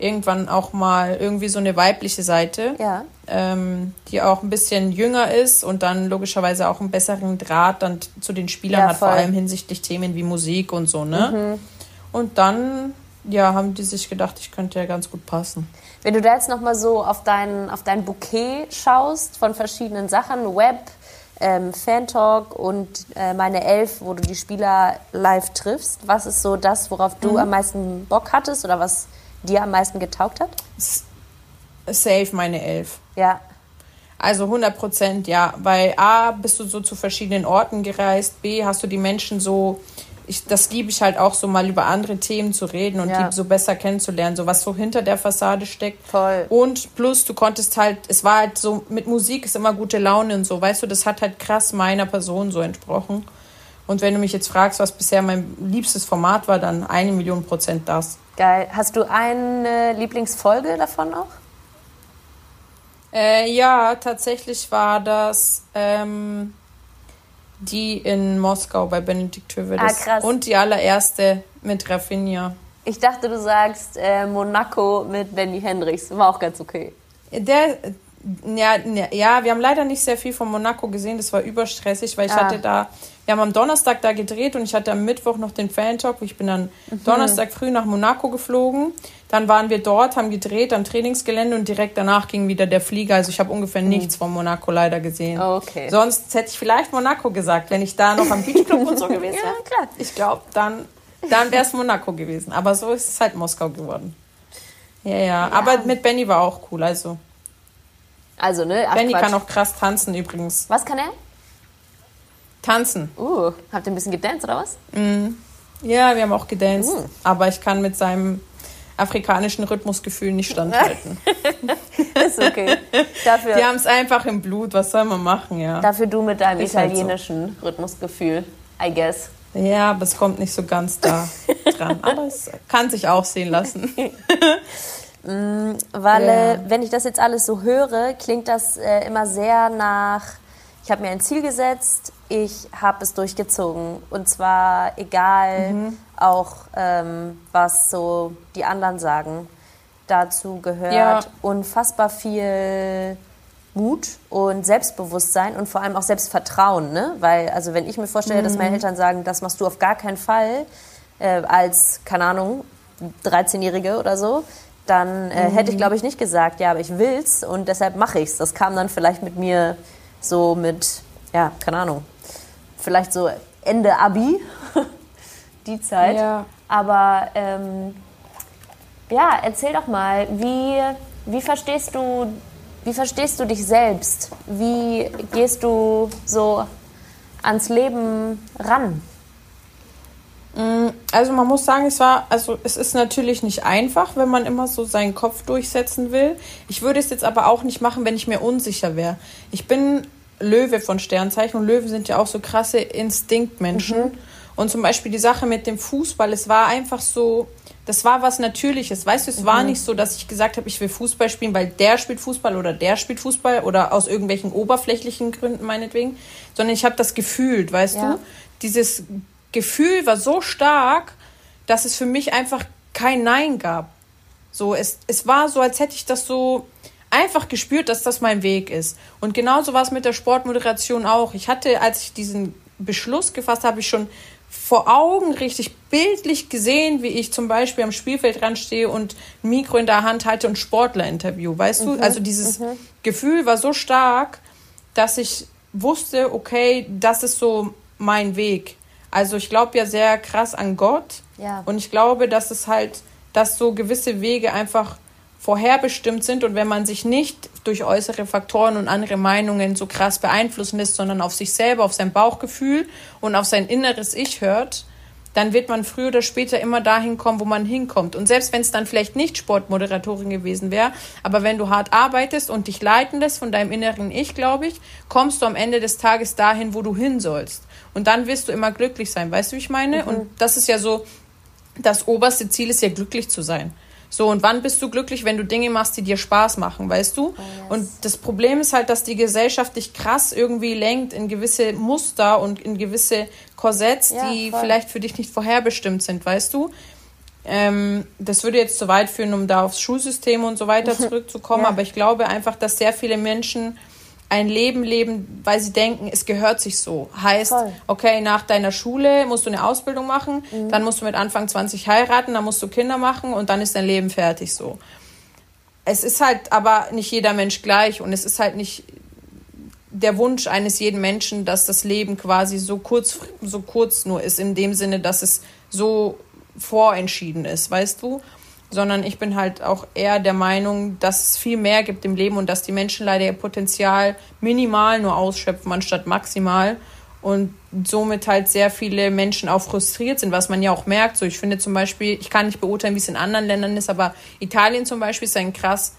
irgendwann auch mal irgendwie so eine weibliche Seite, ja. ähm, die auch ein bisschen jünger ist und dann logischerweise auch einen besseren Draht dann zu den Spielern Ja, hat, vor voll. Mhm. allem hinsichtlich Themen wie Musik und so, ne? Und dann, ja, haben die sich gedacht, ich könnte ja ganz gut passen. Wenn du da jetzt noch mal so auf dein, auf dein Bouquet schaust von verschiedenen Sachen, Web, ähm, Fan-Talk und äh, meine Elf, wo du die Spieler live triffst, was ist so das, worauf du am meisten Bock hattest oder was dir am meisten getaugt hat? Safe meine Elf. Ja, Also 100 Prozent, ja. Weil A, bist du so zu verschiedenen Orten gereist. B, hast du die Menschen so, ich, das liebe ich halt auch so mal über andere Themen zu reden und Ja. die so besser kennenzulernen, so was so hinter der Fassade steckt. Voll. Und plus, du konntest halt, es war halt so, mit Musik ist immer gute Laune und so, weißt du, das hat halt krass meiner Person so entsprochen. Und wenn du mich jetzt fragst, was bisher mein liebstes Format war, dann eine Million Prozent das. geil. Hast du eine Lieblingsfolge davon auch? Äh, ja, tatsächlich war das ähm, die in Moskau bei Benedikt Höwedes. Ah, krass. Und die allererste mit Rafinha. Ich dachte, du sagst äh, Monaco mit Benny Hendricks. War auch ganz okay. Der, ja, ne, ja, wir haben leider nicht sehr viel von Monaco gesehen. Das war überstressig, weil ich ah. hatte da, wir haben am Donnerstag da gedreht und ich hatte am Mittwoch noch den Fan-Talk. Ich bin dann mhm. Donnerstag früh nach Monaco geflogen. Dann waren wir dort, haben gedreht am Trainingsgelände und direkt danach ging wieder der Flieger. Also ich habe ungefähr mhm. nichts von Monaco leider gesehen. Okay. Sonst hätte ich vielleicht Monaco gesagt, wenn ich da noch am Beachclub und so gewesen wäre. ja, klar. Ich glaube, dann, dann wäre es Monaco gewesen. Aber so ist es halt Moskau geworden. Ja, ja, ja. Aber mit Benny war auch cool. Also also, ne? Ach, Benny Quatsch. kann auch krass tanzen übrigens. Was kann er? Tanzen. Uh, habt ihr ein bisschen gedanced oder was? Mm. Ja, wir haben auch gedanced. Uh. Aber ich kann mit seinem afrikanischen Rhythmusgefühl nicht standhalten. ist okay. Dafür, die haben es einfach im Blut, was soll man machen, ja. Dafür du mit deinem ist italienischen halt so. Rhythmusgefühl, I guess. Ja, aber es kommt nicht so ganz da dran. Aber es kann sich auch sehen lassen. Mm, weil, ja. wenn ich das jetzt alles so höre, klingt das äh, immer sehr nach, ich habe mir ein Ziel gesetzt, ich habe es durchgezogen. Und zwar egal mhm. auch, ähm, was so die anderen sagen. Dazu gehört ja. unfassbar viel Mut und Selbstbewusstsein und vor allem auch Selbstvertrauen. Ne? Weil, also wenn ich mir vorstelle, mhm. dass meine mhm. Eltern sagen, das machst du auf gar keinen Fall, äh, als, keine Ahnung, 13-Jährige oder so, dann äh, hätte ich, glaube ich, nicht gesagt, ja, aber ich will's und deshalb mache ich's. Das kam dann vielleicht mit mir so mit, ja, keine Ahnung, vielleicht so Ende Abi, die Zeit. Ja. Aber ähm, ja, erzähl doch mal, wie, wie verstehst du, wie verstehst du dich selbst? Wie gehst du so ans Leben ran? Mm, also man muss sagen, es war, also es ist natürlich nicht einfach, wenn man immer so seinen Kopf durchsetzen will. Ich würde es jetzt aber auch nicht machen, wenn ich mir unsicher wäre. Ich bin Löwe von Sternzeichen und Löwen sind ja auch so krasse Instinktmenschen. Mhm. Und zum Beispiel die Sache mit dem Fußball, es war einfach so, das war was Natürliches. Weißt du, es mhm. war nicht so, dass ich gesagt habe, ich will Fußball spielen, weil der spielt Fußball oder der spielt Fußball oder aus irgendwelchen oberflächlichen Gründen meinetwegen, sondern ich habe das gefühlt, weißt ja. du? Dieses Gefühl war so stark, dass es für mich einfach kein Nein gab. So, es, es war so, als hätte ich das so einfach gespürt, dass das mein Weg ist. Und genauso war es mit der Sportmoderation auch. Ich hatte, als ich diesen Beschluss gefasst habe, ich schon vor Augen richtig bildlich gesehen, wie ich zum Beispiel am Spielfeldrand stehe und ein Mikro in der Hand halte und Sportler interview. Weißt mhm, du? Also dieses mhm. Gefühl war so stark, dass ich wusste, okay, das ist so mein Weg. Also ich glaube ja sehr krass an Gott. Ja. Und ich glaube, dass es halt, dass so gewisse Wege einfach vorherbestimmt sind und wenn man sich nicht durch äußere Faktoren und andere Meinungen so krass beeinflussen lässt, sondern auf sich selber, auf sein Bauchgefühl und auf sein inneres Ich hört, dann wird man früher oder später immer dahin kommen, wo man hinkommt. Und selbst wenn es dann vielleicht nicht Sportmoderatorin gewesen wäre, aber wenn du hart arbeitest und dich leiten lässt von deinem inneren Ich, glaube ich, kommst du am Ende des Tages dahin, wo du hin sollst. Und dann wirst du immer glücklich sein. Weißt du, wie ich meine? Mhm. Und das ist ja so, das oberste Ziel ist ja glücklich zu sein. So, und wann bist du glücklich, wenn du Dinge machst, die dir Spaß machen, weißt du? Oh, yes. Und das Problem ist halt, dass die Gesellschaft dich krass irgendwie lenkt in gewisse Muster und in gewisse Korsetts, ja, die voll. vielleicht für dich nicht vorherbestimmt sind, weißt du? Ähm, das würde jetzt zu weit führen, um da aufs Schulsystem und so weiter zurückzukommen, ja. aber ich glaube einfach, dass sehr viele Menschen ein Leben leben, weil sie denken, es gehört sich so. Heißt, Voll. okay, nach deiner Schule musst du eine Ausbildung machen, mhm. dann musst du mit Anfang 20 heiraten, dann musst du Kinder machen und dann ist dein Leben fertig so. Es ist halt aber nicht jeder Mensch gleich und es ist halt nicht der Wunsch eines jeden Menschen, dass das Leben quasi so kurz, so kurz nur ist, in dem Sinne, dass es so vorentschieden ist, weißt du? Sondern ich bin halt auch eher der Meinung, dass es viel mehr gibt im Leben und dass die Menschen leider ihr Potenzial minimal nur ausschöpfen anstatt maximal und somit halt sehr viele Menschen auch frustriert sind, was man ja auch merkt. So, ich finde zum Beispiel, ich kann nicht beurteilen, wie es in anderen Ländern ist, aber Italien zum Beispiel ist ein krass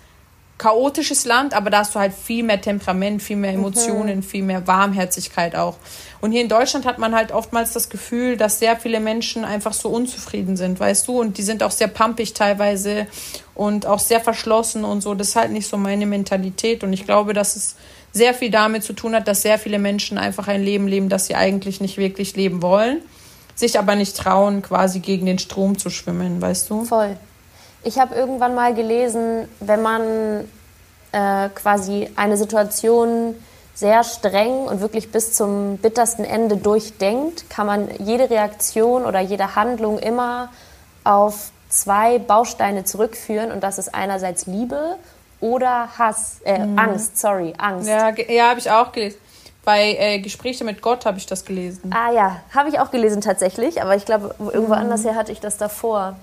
chaotisches Land, aber da hast du halt viel mehr Temperament, viel mehr Emotionen, mhm. viel mehr Warmherzigkeit auch. Und hier in Deutschland hat man halt oftmals das Gefühl, dass sehr viele Menschen einfach so unzufrieden sind, weißt du? Und die sind auch sehr pumpig teilweise und auch sehr verschlossen und so. Das ist halt nicht so meine Mentalität. Und ich glaube, dass es sehr viel damit zu tun hat, dass sehr viele Menschen einfach ein Leben leben, das sie eigentlich nicht wirklich leben wollen sich aber nicht trauen, quasi gegen den Strom zu schwimmen, weißt du? Voll. Ich habe irgendwann mal gelesen, wenn man äh, quasi eine Situation sehr streng und wirklich bis zum bittersten Ende durchdenkt, kann man jede Reaktion oder jede Handlung immer auf zwei Bausteine zurückführen und das ist einerseits Liebe oder Hass, äh, mhm. Angst, sorry, Angst. Ja, ja habe ich auch gelesen. Bei äh, Gespräche mit Gott habe ich das gelesen. Ah ja, habe ich auch gelesen tatsächlich, aber ich glaube, irgendwo mhm. anders her hatte ich das davor.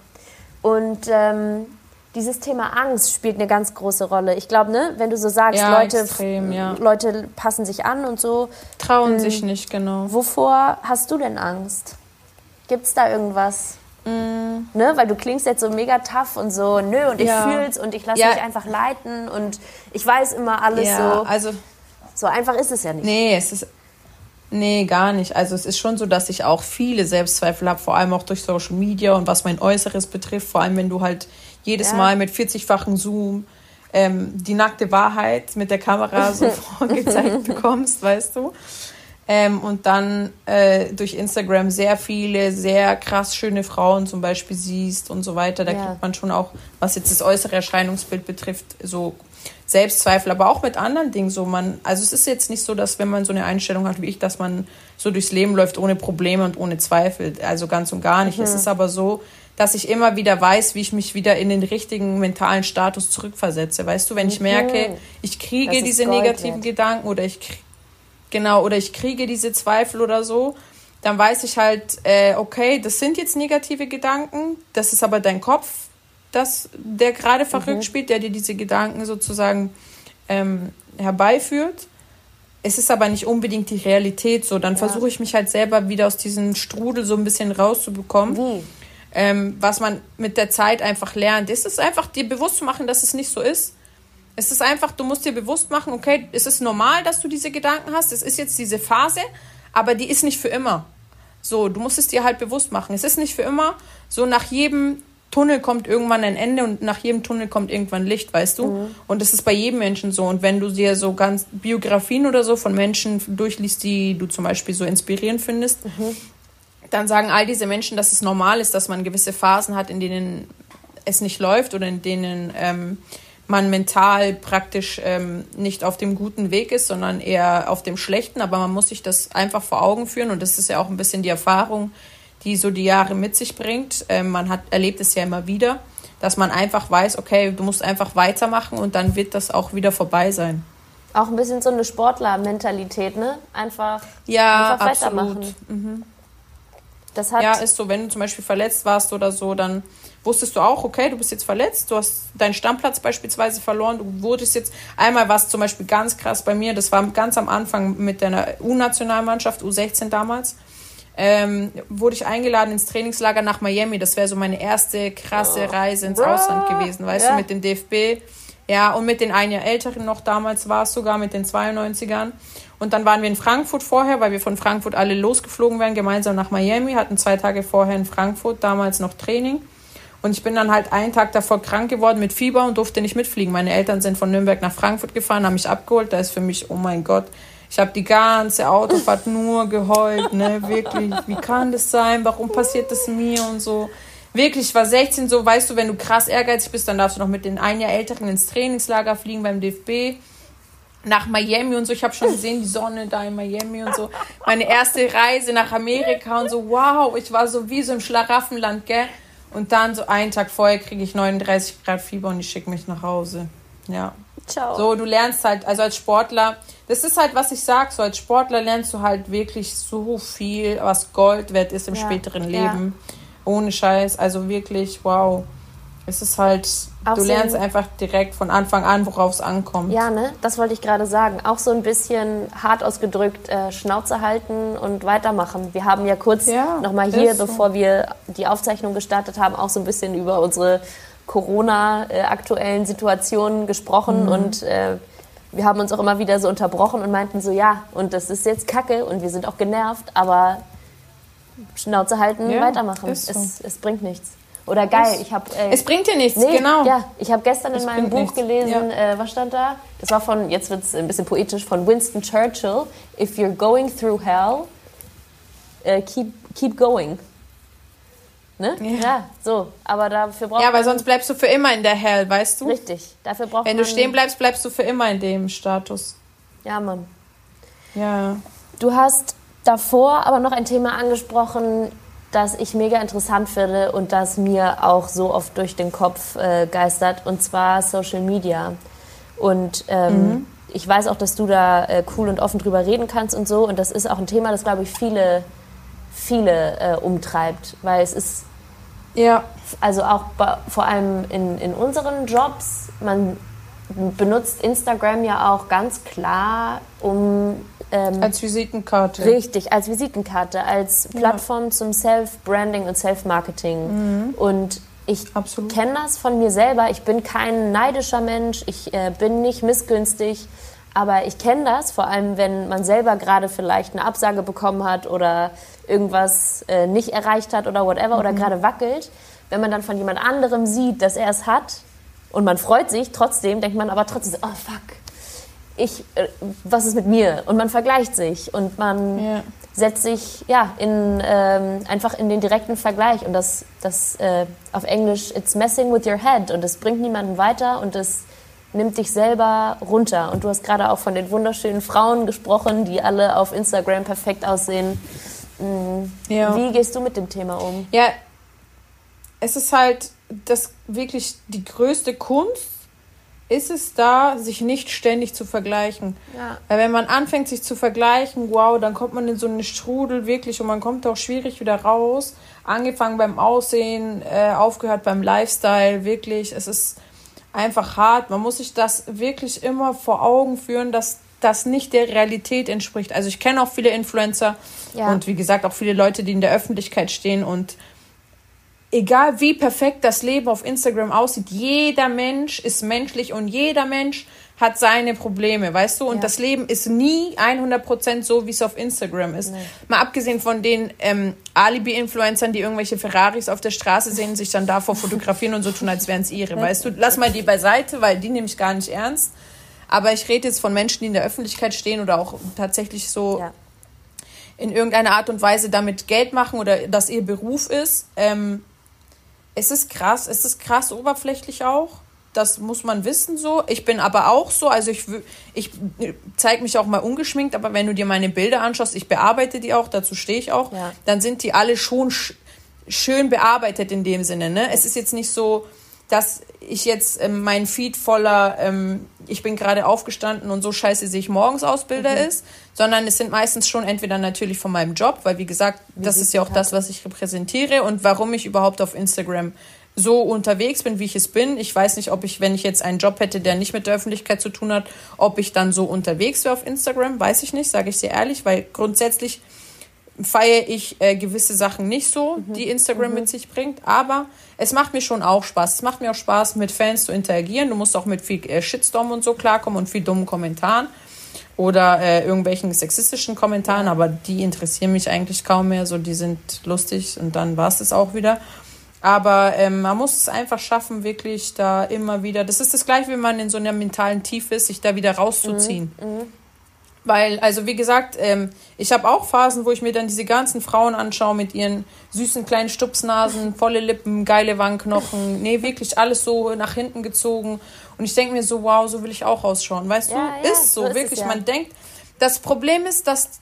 Und ähm, dieses Thema Angst spielt eine ganz große Rolle. Ich glaube, ne, wenn du so sagst, ja, Leute, extrem, ja. Leute passen sich an und so. Trauen ähm, sich nicht, genau. Wovor hast du denn Angst? Gibt es da irgendwas? Mm. Ne, weil du klingst jetzt so mega tough und so, nö, und ich ja. fühl's und ich lasse mich einfach leiten und ich weiß immer alles ja, so. Also, so einfach ist es ja nicht. Nee, es ist. Nee, gar nicht. Also es ist schon so, dass ich auch viele Selbstzweifel habe, vor allem auch durch Social Media und was mein Äußeres betrifft, vor allem wenn du halt jedes ja. Mal mit 40-fachen Zoom ähm, die nackte Wahrheit mit der Kamera so vorgezeigt bekommst, weißt du. Ähm, und dann äh, durch Instagram sehr viele, sehr krass schöne Frauen zum Beispiel siehst und so weiter. Da ja. kriegt man schon auch, was jetzt das äußere Erscheinungsbild betrifft, so Selbstzweifel, aber auch mit anderen Dingen so. Man, also es ist jetzt nicht so, dass wenn man so eine Einstellung hat wie ich, dass man so durchs Leben läuft ohne Probleme und ohne Zweifel. Also ganz und gar nicht. Mhm. Es ist aber so, dass ich immer wieder weiß, wie ich mich wieder in den richtigen mentalen Status zurückversetze. Weißt du, wenn ich merke, ich kriege diese negativen wert. Gedanken oder ich genau oder ich kriege diese Zweifel oder so, dann weiß ich halt, äh, okay, das sind jetzt negative Gedanken, das ist aber dein Kopf, das, der gerade mhm. verrückt mhm. spielt, der dir diese Gedanken sozusagen ähm, herbeiführt. Es ist aber nicht unbedingt die Realität so. Dann ja. versuche ich mich halt selber wieder aus diesem Strudel so ein bisschen rauszubekommen. Wie? Ähm, was man mit der Zeit einfach lernt. Es ist einfach dir bewusst zu machen, dass es nicht so ist. Es ist einfach, du musst dir bewusst machen, okay, es ist normal, dass du diese Gedanken hast. Es ist jetzt diese Phase, aber die ist nicht für immer. So, du musst es dir halt bewusst machen. Es ist nicht für immer. So nach jedem Tunnel kommt irgendwann ein Ende und nach jedem Tunnel kommt irgendwann Licht, weißt du? Mhm. Und das ist bei jedem Menschen so. Und wenn du dir so ganz Biografien oder so von Menschen durchliest, die du zum Beispiel so inspirierend findest, mhm. dann sagen all diese Menschen, dass es normal ist, dass man gewisse Phasen hat, in denen es nicht läuft oder in denen ähm, man mental praktisch ähm, nicht auf dem guten Weg ist, sondern eher auf dem schlechten. Aber man muss sich das einfach vor Augen führen und das ist ja auch ein bisschen die Erfahrung, die so die Jahre mit sich bringt. Ähm, man hat erlebt es ja immer wieder, dass man einfach weiß, okay, du musst einfach weitermachen und dann wird das auch wieder vorbei sein. Auch ein bisschen so eine Sportler-Mentalität, ne? Einfach, ja, einfach weitermachen. Mhm. Das hat ja, ist so, wenn du zum Beispiel verletzt warst oder so, dann wusstest du auch, okay, du bist jetzt verletzt, du hast deinen Stammplatz beispielsweise verloren, du wurdest jetzt, einmal was zum Beispiel ganz krass bei mir, das war ganz am Anfang mit der U-Nationalmannschaft, U16 damals, ähm, wurde ich eingeladen ins Trainingslager nach Miami. Das wäre so meine erste krasse oh. Reise ins Ausland gewesen, weißt ja. du, mit dem DFB. Ja, und mit den ein Jahr älteren noch damals war es sogar, mit den 92ern. Und dann waren wir in Frankfurt vorher, weil wir von Frankfurt alle losgeflogen wären, gemeinsam nach Miami, hatten zwei Tage vorher in Frankfurt damals noch Training. Und ich bin dann halt einen Tag davor krank geworden mit Fieber und durfte nicht mitfliegen. Meine Eltern sind von Nürnberg nach Frankfurt gefahren, haben mich abgeholt. Da ist für mich, oh mein Gott, ich habe die ganze Autofahrt nur geheult, ne? Wirklich, wie kann das sein? Warum passiert das mir und so? Wirklich, ich war 16, so weißt du, wenn du krass ehrgeizig bist, dann darfst du noch mit den ein Jahr Älteren ins Trainingslager fliegen beim DFB. Nach Miami und so. Ich habe schon gesehen, die Sonne da in Miami und so. Meine erste Reise nach Amerika und so, wow, ich war so wie so im Schlaraffenland, gell? Und dann so einen Tag vorher kriege ich 39 Grad Fieber und ich schicke mich nach Hause. Ja. Ciao. So, du lernst halt, also als Sportler, das ist halt, was ich sage, so als Sportler lernst du halt wirklich so viel, was Gold wert ist im ja. späteren Leben. Ja. Ohne Scheiß, also wirklich, wow. Es ist halt, auch du lernst so einfach direkt von Anfang an, worauf es ankommt. Ja, ne? Das wollte ich gerade sagen. Auch so ein bisschen hart ausgedrückt, äh, Schnauze halten und weitermachen. Wir haben ja kurz ja, nochmal hier, bevor so. wir die Aufzeichnung gestartet haben, auch so ein bisschen über unsere Corona-aktuellen Situationen gesprochen mhm. und äh, wir haben uns auch immer wieder so unterbrochen und meinten so, ja, und das ist jetzt Kacke und wir sind auch genervt, aber Schnauze halten, ja, weitermachen. So. Es, es bringt nichts. Oder geil, ich habe. Äh, es bringt dir nichts, nee, genau. Ja, ich habe gestern es in meinem Buch nichts. gelesen, ja. äh, was stand da? Das war von, jetzt wird es ein bisschen poetisch, von Winston Churchill. If you're going through hell, uh, keep, keep going. Ne? Ja. ja. so. Aber dafür braucht Ja, weil sonst bleibst du für immer in der Hell, weißt du? Richtig. Dafür braucht Wenn du stehen bleibst, bleibst du für immer in dem Status. Ja, Mann. Ja. Du hast davor aber noch ein Thema angesprochen, das ich mega interessant finde und das mir auch so oft durch den Kopf äh, geistert, und zwar Social Media. Und ähm, mhm. ich weiß auch, dass du da äh, cool und offen drüber reden kannst und so. Und das ist auch ein Thema, das, glaube ich, viele, viele äh, umtreibt, weil es ist ja. Also auch bei, vor allem in, in unseren Jobs, man benutzt Instagram ja auch ganz klar, um ähm, als Visitenkarte. Richtig, als Visitenkarte, als Plattform ja. zum Self-Branding und Self-Marketing. Mhm. Und ich kenne das von mir selber. Ich bin kein neidischer Mensch, ich äh, bin nicht missgünstig. Aber ich kenne das, vor allem wenn man selber gerade vielleicht eine Absage bekommen hat oder irgendwas äh, nicht erreicht hat oder whatever mhm. oder gerade wackelt. Wenn man dann von jemand anderem sieht, dass er es hat und man freut sich trotzdem, denkt man aber trotzdem, oh fuck, ich, äh, was ist mit mir? Und man vergleicht sich und man ja. setzt sich ja in, ähm, einfach in den direkten Vergleich und das, das äh, auf Englisch, it's messing with your head und es bringt niemanden weiter und es nimmt dich selber runter. Und du hast gerade auch von den wunderschönen Frauen gesprochen, die alle auf Instagram perfekt aussehen. Mhm. Ja. Wie gehst du mit dem Thema um? Ja, es ist halt das wirklich die größte Kunst ist es da, sich nicht ständig zu vergleichen. Ja. Weil wenn man anfängt, sich zu vergleichen, wow, dann kommt man in so einen Strudel wirklich und man kommt auch schwierig wieder raus. Angefangen beim Aussehen, äh, aufgehört beim Lifestyle, wirklich. Es ist einfach hart. Man muss sich das wirklich immer vor Augen führen, dass das nicht der Realität entspricht. Also ich kenne auch viele Influencer ja. und wie gesagt auch viele Leute, die in der Öffentlichkeit stehen und egal wie perfekt das Leben auf Instagram aussieht, jeder Mensch ist menschlich und jeder Mensch hat seine Probleme, weißt du? Und ja. das Leben ist nie 100% so, wie es auf Instagram ist. Nee. Mal abgesehen von den ähm, Alibi-Influencern, die irgendwelche Ferraris auf der Straße sehen, sich dann davor fotografieren und so tun, als wären es ihre, weißt du? Lass mal die beiseite, weil die nehme ich gar nicht ernst. Aber ich rede jetzt von Menschen, die in der Öffentlichkeit stehen oder auch tatsächlich so ja. in irgendeiner Art und Weise damit Geld machen oder das ihr Beruf ist. Ähm, es ist krass, es ist krass oberflächlich auch. Das muss man wissen so. Ich bin aber auch so, also ich, ich zeige mich auch mal ungeschminkt, aber wenn du dir meine Bilder anschaust, ich bearbeite die auch, dazu stehe ich auch, ja. dann sind die alle schon sch schön bearbeitet in dem Sinne. Ne? Es ist jetzt nicht so, dass ich jetzt ähm, mein Feed voller, ähm, ich bin gerade aufgestanden und so scheiße sehe ich morgens aus Bilder mhm. ist, sondern es sind meistens schon entweder natürlich von meinem Job, weil wie gesagt, wie das ist ja auch das, was ich repräsentiere und warum ich überhaupt auf Instagram so unterwegs bin, wie ich es bin. Ich weiß nicht, ob ich, wenn ich jetzt einen Job hätte, der nicht mit der Öffentlichkeit zu tun hat, ob ich dann so unterwegs wäre auf Instagram, weiß ich nicht, sage ich sehr ehrlich, weil grundsätzlich feiere ich äh, gewisse Sachen nicht so, mhm. die Instagram mhm. mit sich bringt. Aber es macht mir schon auch Spaß. Es macht mir auch Spaß, mit Fans zu interagieren. Du musst auch mit viel äh, Shitstorm und so klarkommen und viel dummen Kommentaren oder äh, irgendwelchen sexistischen Kommentaren, aber die interessieren mich eigentlich kaum mehr. So, die sind lustig und dann war es das auch wieder. Aber ähm, man muss es einfach schaffen, wirklich da immer wieder. Das ist das gleiche, wenn man in so einer mentalen Tiefe ist, sich da wieder rauszuziehen. Mhm. Weil, also wie gesagt, ähm, ich habe auch Phasen, wo ich mir dann diese ganzen Frauen anschaue mit ihren süßen kleinen Stupsnasen, volle Lippen, geile Wangenknochen. Nee, wirklich alles so nach hinten gezogen. Und ich denke mir so, wow, so will ich auch ausschauen. Weißt ja, du, ja, ist so, so wirklich. Es, ja. Man denkt, das Problem ist, dass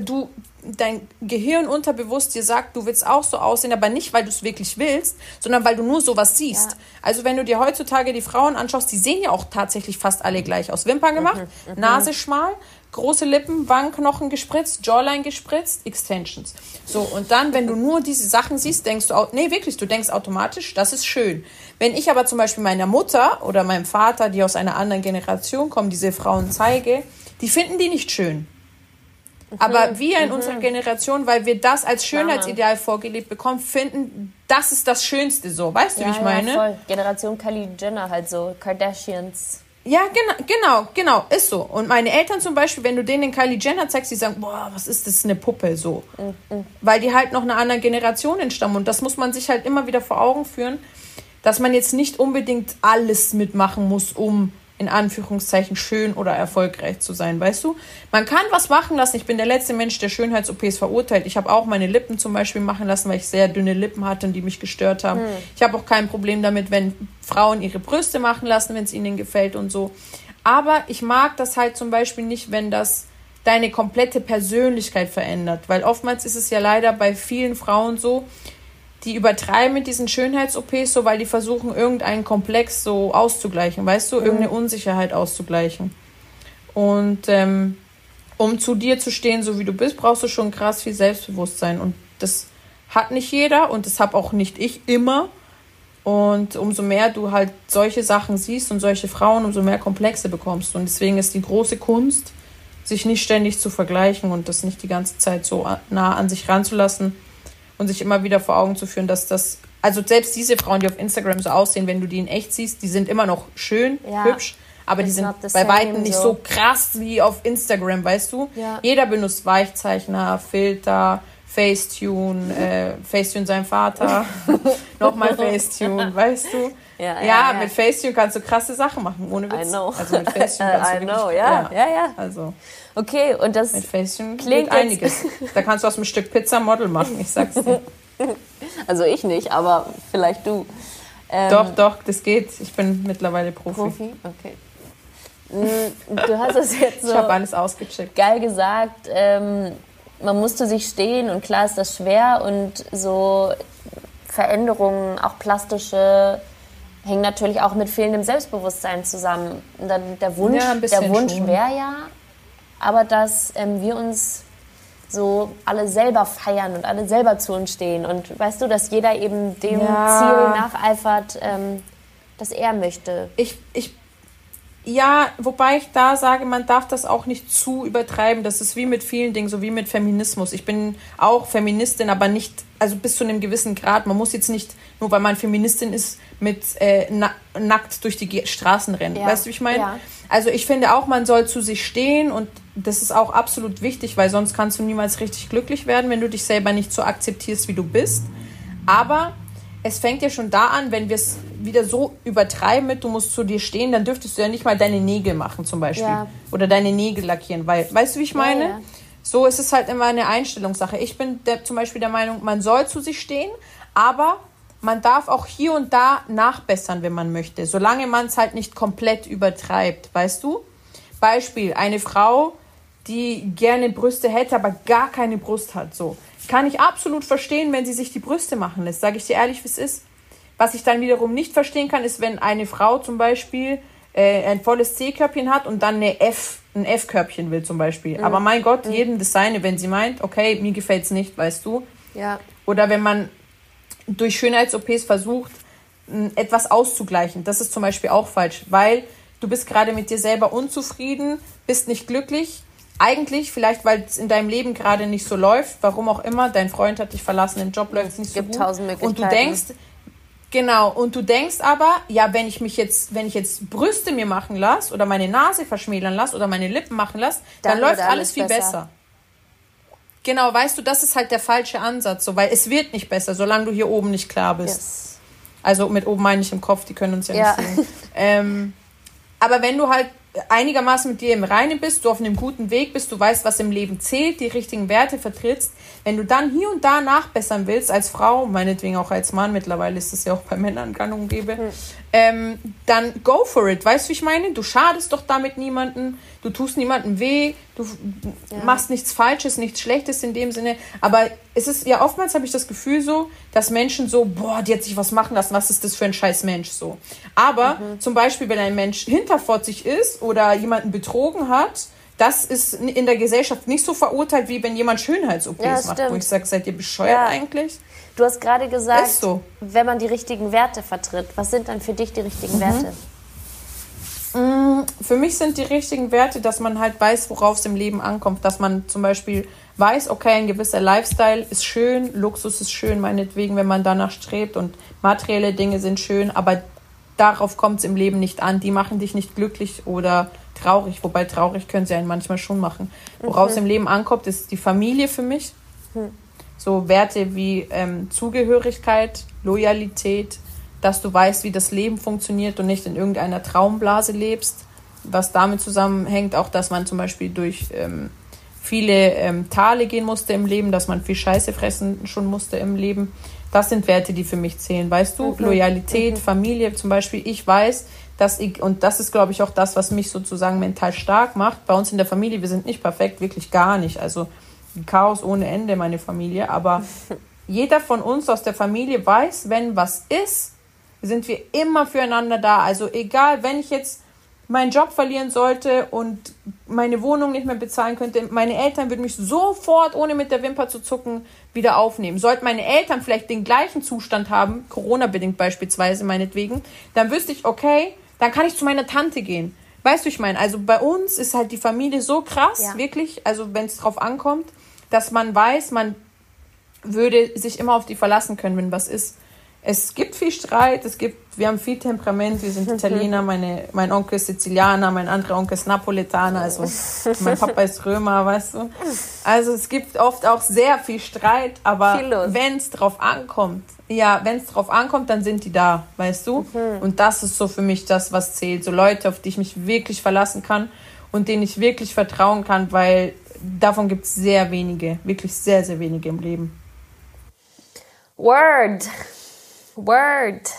du dein Gehirn unterbewusst dir sagt, du willst auch so aussehen, aber nicht, weil du es wirklich willst, sondern weil du nur sowas siehst. Ja. Also wenn du dir heutzutage die Frauen anschaust, die sehen ja auch tatsächlich fast alle gleich aus. Wimpern gemacht, mhm, mhm. Nase schmal, große Lippen, Wangenknochen gespritzt, Jawline gespritzt, Extensions. So, und dann, wenn du nur diese Sachen siehst, denkst du, nee, wirklich, du denkst automatisch, das ist schön. Wenn ich aber zum Beispiel meiner Mutter oder meinem Vater, die aus einer anderen Generation kommen, diese Frauen zeige, die finden die nicht schön. Aber wir in mhm. unserer Generation, weil wir das als Schönheitsideal vorgelebt bekommen, finden, das ist das Schönste so. Weißt du, ja, wie ich meine? Ja, voll. Generation Kylie Jenner halt so, Kardashians. Ja, genau, genau, genau, ist so. Und meine Eltern zum Beispiel, wenn du denen Kylie Jenner zeigst, die sagen, boah, was ist das, eine Puppe, so. Mhm. Weil die halt noch einer anderen Generation entstammen. Und das muss man sich halt immer wieder vor Augen führen, dass man jetzt nicht unbedingt alles mitmachen muss, um in Anführungszeichen schön oder erfolgreich zu sein, weißt du? Man kann was machen lassen. Ich bin der letzte Mensch, der Schönheits-OPs verurteilt. Ich habe auch meine Lippen zum Beispiel machen lassen, weil ich sehr dünne Lippen hatte und die mich gestört haben. Hm. Ich habe auch kein Problem damit, wenn Frauen ihre Brüste machen lassen, wenn es ihnen gefällt und so. Aber ich mag das halt zum Beispiel nicht, wenn das deine komplette Persönlichkeit verändert. Weil oftmals ist es ja leider bei vielen Frauen so, die übertreiben mit diesen Schönheits-OPs so, weil die versuchen, irgendeinen Komplex so auszugleichen, weißt du, mhm. irgendeine Unsicherheit auszugleichen. Und ähm, um zu dir zu stehen, so wie du bist, brauchst du schon krass viel Selbstbewusstsein. Und das hat nicht jeder und das habe auch nicht ich immer. Und umso mehr du halt solche Sachen siehst und solche Frauen, umso mehr Komplexe bekommst. Und deswegen ist die große Kunst, sich nicht ständig zu vergleichen und das nicht die ganze Zeit so nah an sich ranzulassen und sich immer wieder vor Augen zu führen, dass das, also selbst diese Frauen, die auf Instagram so aussehen, wenn du die in echt siehst, die sind immer noch schön, ja. hübsch, aber die sind bei weitem nicht so. so krass wie auf Instagram, weißt du? Ja. Jeder benutzt Weichzeichner, Filter, Facetune, äh, Facetune sein Vater, nochmal Facetune, weißt du? Ja, ja, ja, mit Facetune kannst du krasse Sachen machen, ohne Witz. I know. Also mit Facetune kannst du I know, ja, ja, ja. Also. Okay, und das mit Facetune klingt einiges. Da kannst du aus einem Stück Pizza Model machen, ich sag's dir. Also ich nicht, aber vielleicht du. Ähm, doch, doch, das geht. Ich bin mittlerweile Profi. Profi, okay. Mm, du hast es jetzt so. ich habe alles ausgecheckt. Geil gesagt. Ähm, man musste sich stehen und klar ist das schwer und so Veränderungen, auch plastische hängen natürlich auch mit fehlendem Selbstbewusstsein zusammen. Dann der Wunsch, ja, der Wunsch wäre ja, aber dass ähm, wir uns so alle selber feiern und alle selber zu uns stehen. Und weißt du, dass jeder eben dem ja. Ziel nacheifert, ähm, das er möchte. Ich, ich ja, wobei ich da sage, man darf das auch nicht zu übertreiben. Das ist wie mit vielen Dingen, so wie mit Feminismus. Ich bin auch Feministin, aber nicht, also bis zu einem gewissen Grad. Man muss jetzt nicht, nur weil man Feministin ist, mit äh, na nackt durch die Straßen rennen. Ja. Weißt du, wie ich meine? Ja. Also ich finde auch, man soll zu sich stehen und das ist auch absolut wichtig, weil sonst kannst du niemals richtig glücklich werden, wenn du dich selber nicht so akzeptierst, wie du bist. Aber es fängt ja schon da an, wenn wir es wieder so übertreiben mit, du musst zu dir stehen, dann dürftest du ja nicht mal deine Nägel machen zum Beispiel. Ja. Oder deine Nägel lackieren, weil, weißt du, wie ich meine? Ja. So ist es halt immer eine Einstellungssache. Ich bin der, zum Beispiel der Meinung, man soll zu sich stehen, aber man darf auch hier und da nachbessern, wenn man möchte, solange man es halt nicht komplett übertreibt, weißt du? Beispiel, eine Frau, die gerne Brüste hätte, aber gar keine Brust hat, so. Kann ich absolut verstehen, wenn sie sich die Brüste machen lässt, sage ich dir ehrlich, wie es ist. Was ich dann wiederum nicht verstehen kann, ist, wenn eine Frau zum Beispiel äh, ein volles C-Körbchen hat und dann eine F, ein F-Körbchen will zum Beispiel. Mhm. Aber mein Gott, mhm. jedem das seine, wenn sie meint, okay, mir gefällt es nicht, weißt du. Ja. Oder wenn man durch Schönheits-OPs versucht, etwas auszugleichen. Das ist zum Beispiel auch falsch, weil du bist gerade mit dir selber unzufrieden, bist nicht glücklich. Eigentlich, vielleicht, weil es in deinem Leben gerade nicht so läuft, warum auch immer, dein Freund hat dich verlassen, im Job läuft es nicht so gut. Tausend Möglichkeiten. Und du denkst, Genau, und du denkst aber, ja, wenn ich mich jetzt, wenn ich jetzt Brüste mir machen lasse oder meine Nase verschmälern lasse oder meine Lippen machen lasse, dann, dann läuft alles, alles viel besser. besser. Genau, weißt du, das ist halt der falsche Ansatz, so, weil es wird nicht besser, solange du hier oben nicht klar bist. Yes. Also mit oben meine ich im Kopf, die können uns ja, ja. nicht sehen. ähm, aber wenn du halt einigermaßen mit dir im Reinen bist, du auf einem guten Weg bist, du weißt, was im Leben zählt, die richtigen Werte vertrittst, wenn du dann hier und da nachbessern willst, als Frau, meinetwegen auch als Mann, mittlerweile ist es ja auch bei Männern gang und gäbe, hm. ähm, dann go for it. Weißt du, wie ich meine? Du schadest doch damit niemanden, du tust niemandem weh, du ja. machst nichts Falsches, nichts Schlechtes in dem Sinne. Aber es ist ja oftmals habe ich das Gefühl so, dass Menschen so, boah, die hat sich was machen lassen, was ist das für ein scheiß Mensch so. Aber mhm. zum Beispiel, wenn ein Mensch hinterfotzig ist oder jemanden betrogen hat, das ist in der Gesellschaft nicht so verurteilt, wie wenn jemand Schönheits-OPs ja, macht, wo ich sage, seid ihr bescheuert ja. eigentlich? Du hast gerade gesagt, so. wenn man die richtigen Werte vertritt, was sind dann für dich die richtigen mhm. Werte? Mm, für mich sind die richtigen Werte, dass man halt weiß, worauf es im Leben ankommt. Dass man zum Beispiel weiß, okay, ein gewisser Lifestyle ist schön, Luxus ist schön, meinetwegen, wenn man danach strebt und materielle Dinge sind schön, aber darauf kommt es im Leben nicht an. Die machen dich nicht glücklich oder traurig, wobei traurig können sie einen manchmal schon machen. Woraus mhm. im Leben ankommt, ist die Familie für mich. Mhm. So Werte wie ähm, Zugehörigkeit, Loyalität, dass du weißt, wie das Leben funktioniert und nicht in irgendeiner Traumblase lebst. was damit zusammenhängt, auch dass man zum Beispiel durch ähm, viele ähm, Tale gehen musste im Leben, dass man viel Scheiße fressen schon musste im Leben. Das sind Werte, die für mich zählen, weißt du? Mhm. Loyalität, mhm. Familie zum Beispiel. Ich weiß, dass ich, und das ist, glaube ich, auch das, was mich sozusagen mental stark macht. Bei uns in der Familie, wir sind nicht perfekt, wirklich gar nicht. Also Chaos ohne Ende, meine Familie. Aber jeder von uns aus der Familie weiß, wenn was ist, sind wir immer füreinander da. Also egal, wenn ich jetzt meinen Job verlieren sollte und meine Wohnung nicht mehr bezahlen könnte, meine Eltern würden mich sofort, ohne mit der Wimper zu zucken, wieder aufnehmen. Sollten meine Eltern vielleicht den gleichen Zustand haben, Corona-bedingt beispielsweise meinetwegen, dann wüsste ich, okay, dann kann ich zu meiner Tante gehen. Weißt du, ich meine, also bei uns ist halt die Familie so krass, ja. wirklich, also wenn es drauf ankommt, dass man weiß, man würde sich immer auf die verlassen können, wenn was ist es gibt viel Streit, es gibt, wir haben viel Temperament, wir sind Italiener, meine, mein Onkel ist Sizilianer, mein anderer Onkel ist Napoletaner, also mein Papa ist Römer, weißt du. Also es gibt oft auch sehr viel Streit, aber wenn es drauf ankommt, ja, wenn es drauf ankommt, dann sind die da, weißt du. Mhm. Und das ist so für mich das, was zählt. So Leute, auf die ich mich wirklich verlassen kann und denen ich wirklich vertrauen kann, weil davon gibt es sehr wenige, wirklich sehr, sehr wenige im Leben. Word. Word.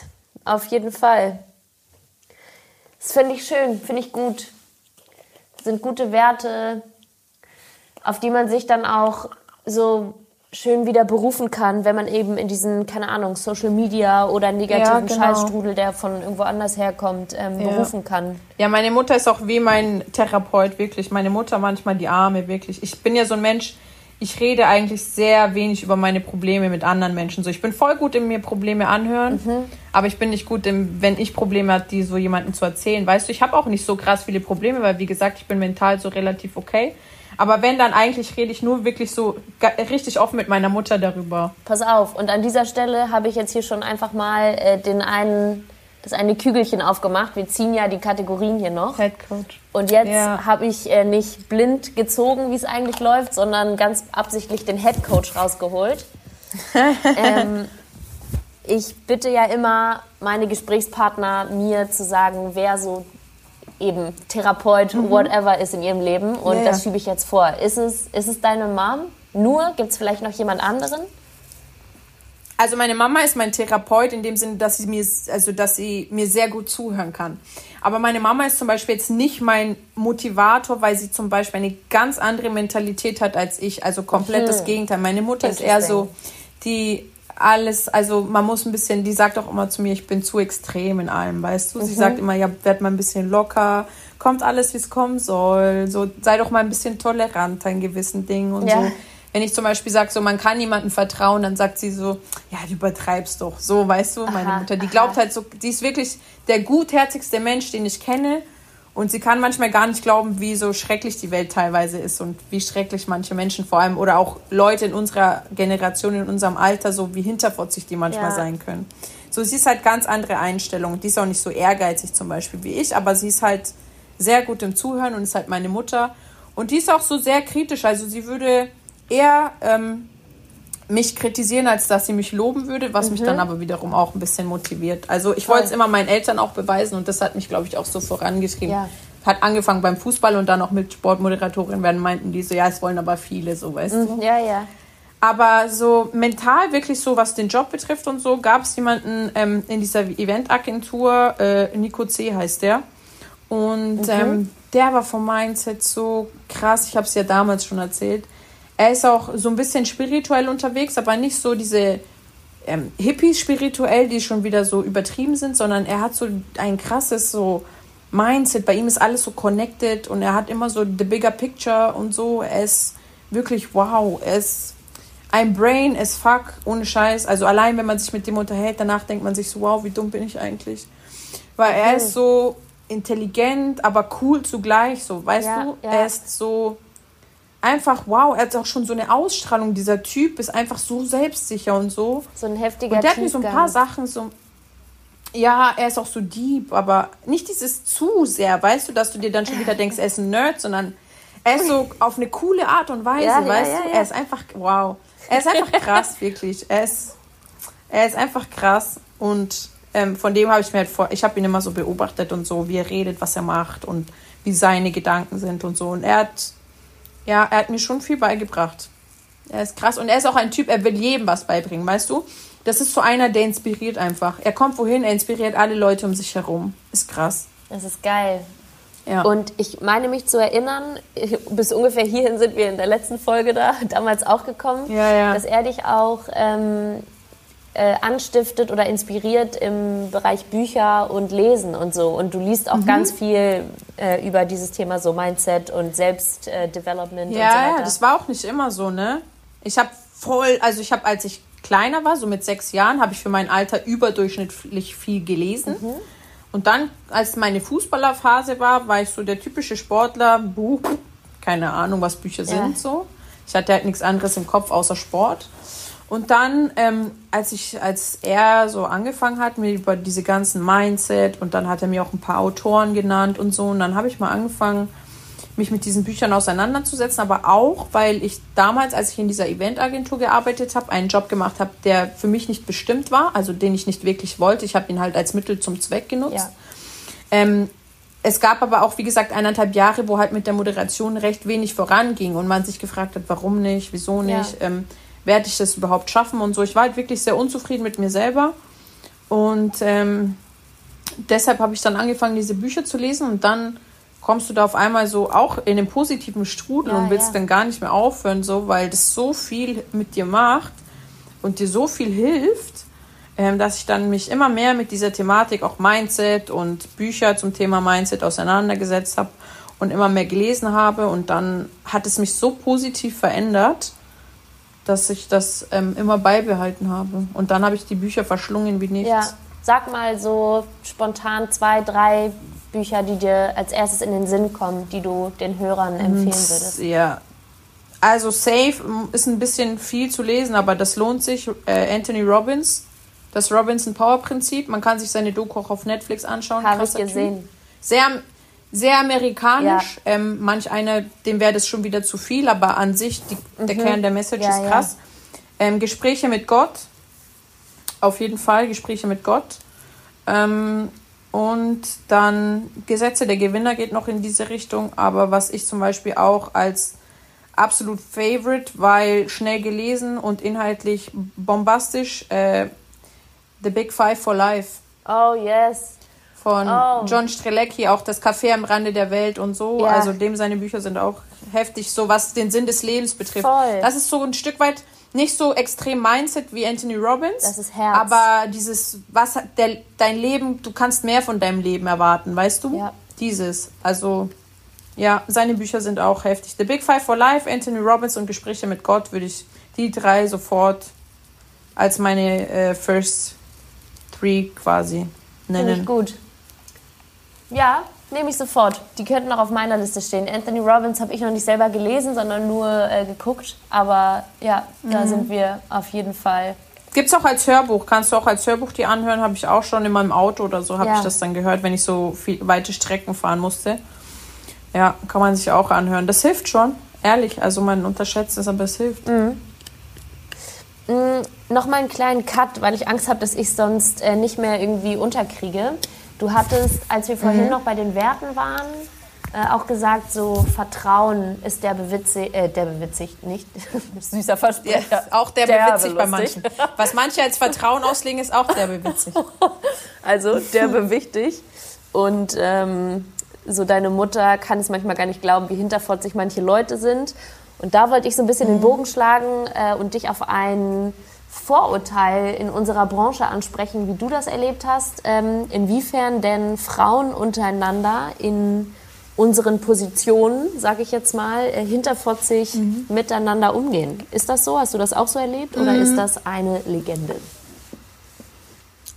Auf jeden Fall. Das finde ich schön, finde ich gut. Das sind gute Werte, auf die man sich dann auch so schön wieder berufen kann, wenn man eben in diesen, keine Ahnung, Social Media oder negativen ja, genau. Scheißstrudel, der von irgendwo anders herkommt, ähm, ja. berufen kann. Ja, meine Mutter ist auch wie mein Therapeut, wirklich. Meine Mutter manchmal die Arme, wirklich. Ich bin ja so ein Mensch, ich rede eigentlich sehr wenig über meine Probleme mit anderen Menschen. So, ich bin voll gut in mir Probleme anhören, mhm. aber ich bin nicht gut, im, wenn ich Probleme habe, die so jemandem zu erzählen. Weißt du, ich habe auch nicht so krass viele Probleme, weil wie gesagt, ich bin mental so relativ okay. Aber wenn, dann eigentlich rede ich nur wirklich so richtig offen mit meiner Mutter darüber. Pass auf, und an dieser Stelle habe ich jetzt hier schon einfach mal äh, den einen das eine Kügelchen aufgemacht. Wir ziehen ja die Kategorien hier noch. Head Coach. Und jetzt ja. habe ich äh, nicht blind gezogen, wie es eigentlich läuft, sondern ganz absichtlich den Head Coach rausgeholt. ähm, ich bitte ja immer meine Gesprächspartner, mir zu sagen, wer so eben Therapeut, mhm. whatever ist in ihrem Leben. Und ja, das schiebe ich jetzt vor. Ist es, ist es deine Mom? Nur? Gibt es vielleicht noch jemand anderen? Also meine Mama ist mein Therapeut in dem Sinne, dass sie mir, also dass sie mir sehr gut zuhören kann. Aber meine Mama ist zum Beispiel jetzt nicht mein Motivator, weil sie zum Beispiel eine ganz andere Mentalität hat als ich. Also komplett mhm. das Gegenteil. Meine Mutter ist eher so, die alles, also man muss ein bisschen, die sagt auch immer zu mir, ich bin zu extrem in allem, weißt du? Sie mhm. sagt immer, ja, werd mal ein bisschen locker, kommt alles, wie es kommen soll. So, sei doch mal ein bisschen toleranter in gewissen Dingen und ja. so wenn ich zum Beispiel sage, so man kann niemandem vertrauen, dann sagt sie so, ja, du übertreibst doch. So, weißt du, meine aha, Mutter, die glaubt aha. halt so, die ist wirklich der gutherzigste Mensch, den ich kenne. Und sie kann manchmal gar nicht glauben, wie so schrecklich die Welt teilweise ist und wie schrecklich manche Menschen vor allem oder auch Leute in unserer Generation, in unserem Alter, so wie hinterfotzig die manchmal ja. sein können. So, sie ist halt ganz andere Einstellung. Die ist auch nicht so ehrgeizig zum Beispiel wie ich, aber sie ist halt sehr gut im Zuhören und ist halt meine Mutter. Und die ist auch so sehr kritisch. Also sie würde eher ähm, mich kritisieren, als dass sie mich loben würde, was mhm. mich dann aber wiederum auch ein bisschen motiviert. Also ich wollte es immer meinen Eltern auch beweisen und das hat mich, glaube ich, auch so vorangeschrieben. Ja. Hat angefangen beim Fußball und dann auch mit Sportmoderatorin werden, meinten die so, ja, es wollen aber viele, so weißt mhm. du. Ja, ja. Aber so mental, wirklich so, was den Job betrifft und so, gab es jemanden ähm, in dieser Eventagentur, äh, Nico C. heißt der. Und mhm. ähm, der war vom Mindset so krass, ich habe es ja damals schon erzählt er ist auch so ein bisschen spirituell unterwegs, aber nicht so diese ähm, Hippies spirituell, die schon wieder so übertrieben sind, sondern er hat so ein krasses so Mindset. Bei ihm ist alles so connected und er hat immer so the bigger picture und so. Er ist wirklich wow. Er ist ein Brain as fuck, ohne Scheiß. Also allein, wenn man sich mit dem unterhält, danach denkt man sich so, wow, wie dumm bin ich eigentlich? Weil er ist so intelligent, aber cool zugleich, so, weißt ja, du? Ja. Er ist so einfach, wow, er hat auch schon so eine Ausstrahlung. Dieser Typ ist einfach so selbstsicher und so. So ein heftiger Und der hat mir so ein paar Sachen so. Ja, er ist auch so deep, aber nicht dieses zu sehr, weißt du, dass du dir dann schon wieder denkst, er ist ein Nerd, sondern er ist so auf eine coole Art und Weise, ja, weißt ja, ja, du? Er ist einfach, wow. Er ist einfach krass, wirklich. Er ist, er ist einfach krass und ähm, von dem habe ich mir halt vor, ich habe ihn immer so beobachtet und so, wie er redet, was er macht und wie seine Gedanken sind und so. Und er hat, ja, er hat mir schon viel beigebracht. Er ist krass und er ist auch ein Typ, er will jedem was beibringen, weißt du? Das ist so einer, der inspiriert einfach. Er kommt wohin, er inspiriert alle Leute um sich herum. Ist krass. Das ist geil. Ja. Und ich meine mich zu erinnern, bis ungefähr hierhin sind wir in der letzten Folge da, damals auch gekommen, ja, ja. dass er dich auch ähm, äh, anstiftet oder inspiriert im Bereich Bücher und Lesen und so. Und du liest auch mhm. ganz viel äh, über dieses Thema so Mindset und Selbstdevelopment ja, und so weiter. Ja, das war auch nicht immer so, ne? Ich habe voll, also ich habe, als ich kleiner war, so mit sechs Jahren, habe ich für mein Alter überdurchschnittlich viel gelesen. Mhm. Und dann, als meine Fußballerphase war, war ich so der typische Sportler, Buch, keine Ahnung, was Bücher ja. sind so. Ich hatte halt nichts anderes im Kopf außer Sport. Und dann, ähm, als ich, als er so angefangen hat, mir über diese ganzen Mindset und dann hat er mir auch ein paar Autoren genannt und so, und dann habe ich mal angefangen, mich mit diesen Büchern auseinanderzusetzen, aber auch, weil ich damals, als ich in dieser Eventagentur gearbeitet habe, einen Job gemacht habe, der für mich nicht bestimmt war, also den ich nicht wirklich wollte. Ich habe ihn halt als Mittel zum Zweck genutzt. Ja. Ähm, es gab aber auch, wie gesagt, eineinhalb Jahre, wo halt mit der Moderation recht wenig voranging und man sich gefragt hat, warum nicht, wieso nicht, ja. ähm, werde ich das überhaupt schaffen und so. Ich war halt wirklich sehr unzufrieden mit mir selber und ähm, deshalb habe ich dann angefangen, diese Bücher zu lesen und dann kommst du da auf einmal so auch in den positiven Strudel ja, und willst ja. dann gar nicht mehr aufhören, so, weil das so viel mit dir macht und dir so viel hilft, ähm, dass ich dann mich immer mehr mit dieser Thematik, auch Mindset und Bücher zum Thema Mindset auseinandergesetzt habe und immer mehr gelesen habe. Und dann hat es mich so positiv verändert, dass ich das ähm, immer beibehalten habe. Und dann habe ich die Bücher verschlungen wie nichts. Ja. Sag mal so spontan zwei, drei Bücher, die dir als erstes in den Sinn kommen, die du den Hörern empfehlen würdest? Ja. Also Safe ist ein bisschen viel zu lesen, aber das lohnt sich. Äh, Anthony Robbins, das Robinson Power Prinzip. Man kann sich seine Doku auch auf Netflix anschauen. Habe ich gesehen. Typ. Sehr, sehr amerikanisch. Ja. Ähm, manch einer, dem wäre das schon wieder zu viel, aber an sich, die, mhm. der Kern der Message ja, ist krass. Ja. Ähm, Gespräche mit Gott. Auf jeden Fall Gespräche mit Gott. Ähm, und dann Gesetze der Gewinner geht noch in diese Richtung. Aber was ich zum Beispiel auch als absolut Favorite, weil schnell gelesen und inhaltlich bombastisch, äh, The Big Five for Life. Oh, yes. Von oh. John Strelecki, auch das Café am Rande der Welt und so. Ja. Also dem seine Bücher sind auch heftig, so was den Sinn des Lebens betrifft. Voll. Das ist so ein Stück weit nicht so extrem Mindset wie Anthony Robbins. Das ist Herz. Aber dieses, was der, dein Leben, du kannst mehr von deinem Leben erwarten, weißt du? Ja. Dieses. Also, ja, seine Bücher sind auch heftig. The Big Five for Life, Anthony Robbins und Gespräche mit Gott würde ich die drei sofort als meine äh, First Three quasi nennen. Finde ich gut. Ja, Nehme ich sofort. Die könnten auch auf meiner Liste stehen. Anthony Robbins habe ich noch nicht selber gelesen, sondern nur äh, geguckt. Aber ja, da mhm. sind wir auf jeden Fall. Gibt es auch als Hörbuch? Kannst du auch als Hörbuch die anhören? Habe ich auch schon in meinem Auto oder so, habe ja. ich das dann gehört, wenn ich so viel, weite Strecken fahren musste. Ja, kann man sich auch anhören. Das hilft schon, ehrlich. Also man unterschätzt es, aber es hilft. Mhm. Mhm, Nochmal einen kleinen Cut, weil ich Angst habe, dass ich sonst äh, nicht mehr irgendwie unterkriege. Du hattest, als wir vorhin mhm. noch bei den Werten waren, äh, auch gesagt, so Vertrauen ist der bewitzig, äh, der bewitzigt nicht, süßer Versprecher. Ja, auch der, der bewitzigt bei manchen. Was manche als Vertrauen auslegen, ist auch der bewitzig. Also der bewichtig. Und ähm, so deine Mutter kann es manchmal gar nicht glauben, wie hinterfotzig manche Leute sind. Und da wollte ich so ein bisschen mhm. den Bogen schlagen äh, und dich auf einen Vorurteil in unserer Branche ansprechen, wie du das erlebt hast, ähm, inwiefern denn Frauen untereinander in unseren Positionen, sage ich jetzt mal, äh, hinterfotzig mhm. miteinander umgehen. Ist das so? Hast du das auch so erlebt oder mhm. ist das eine Legende?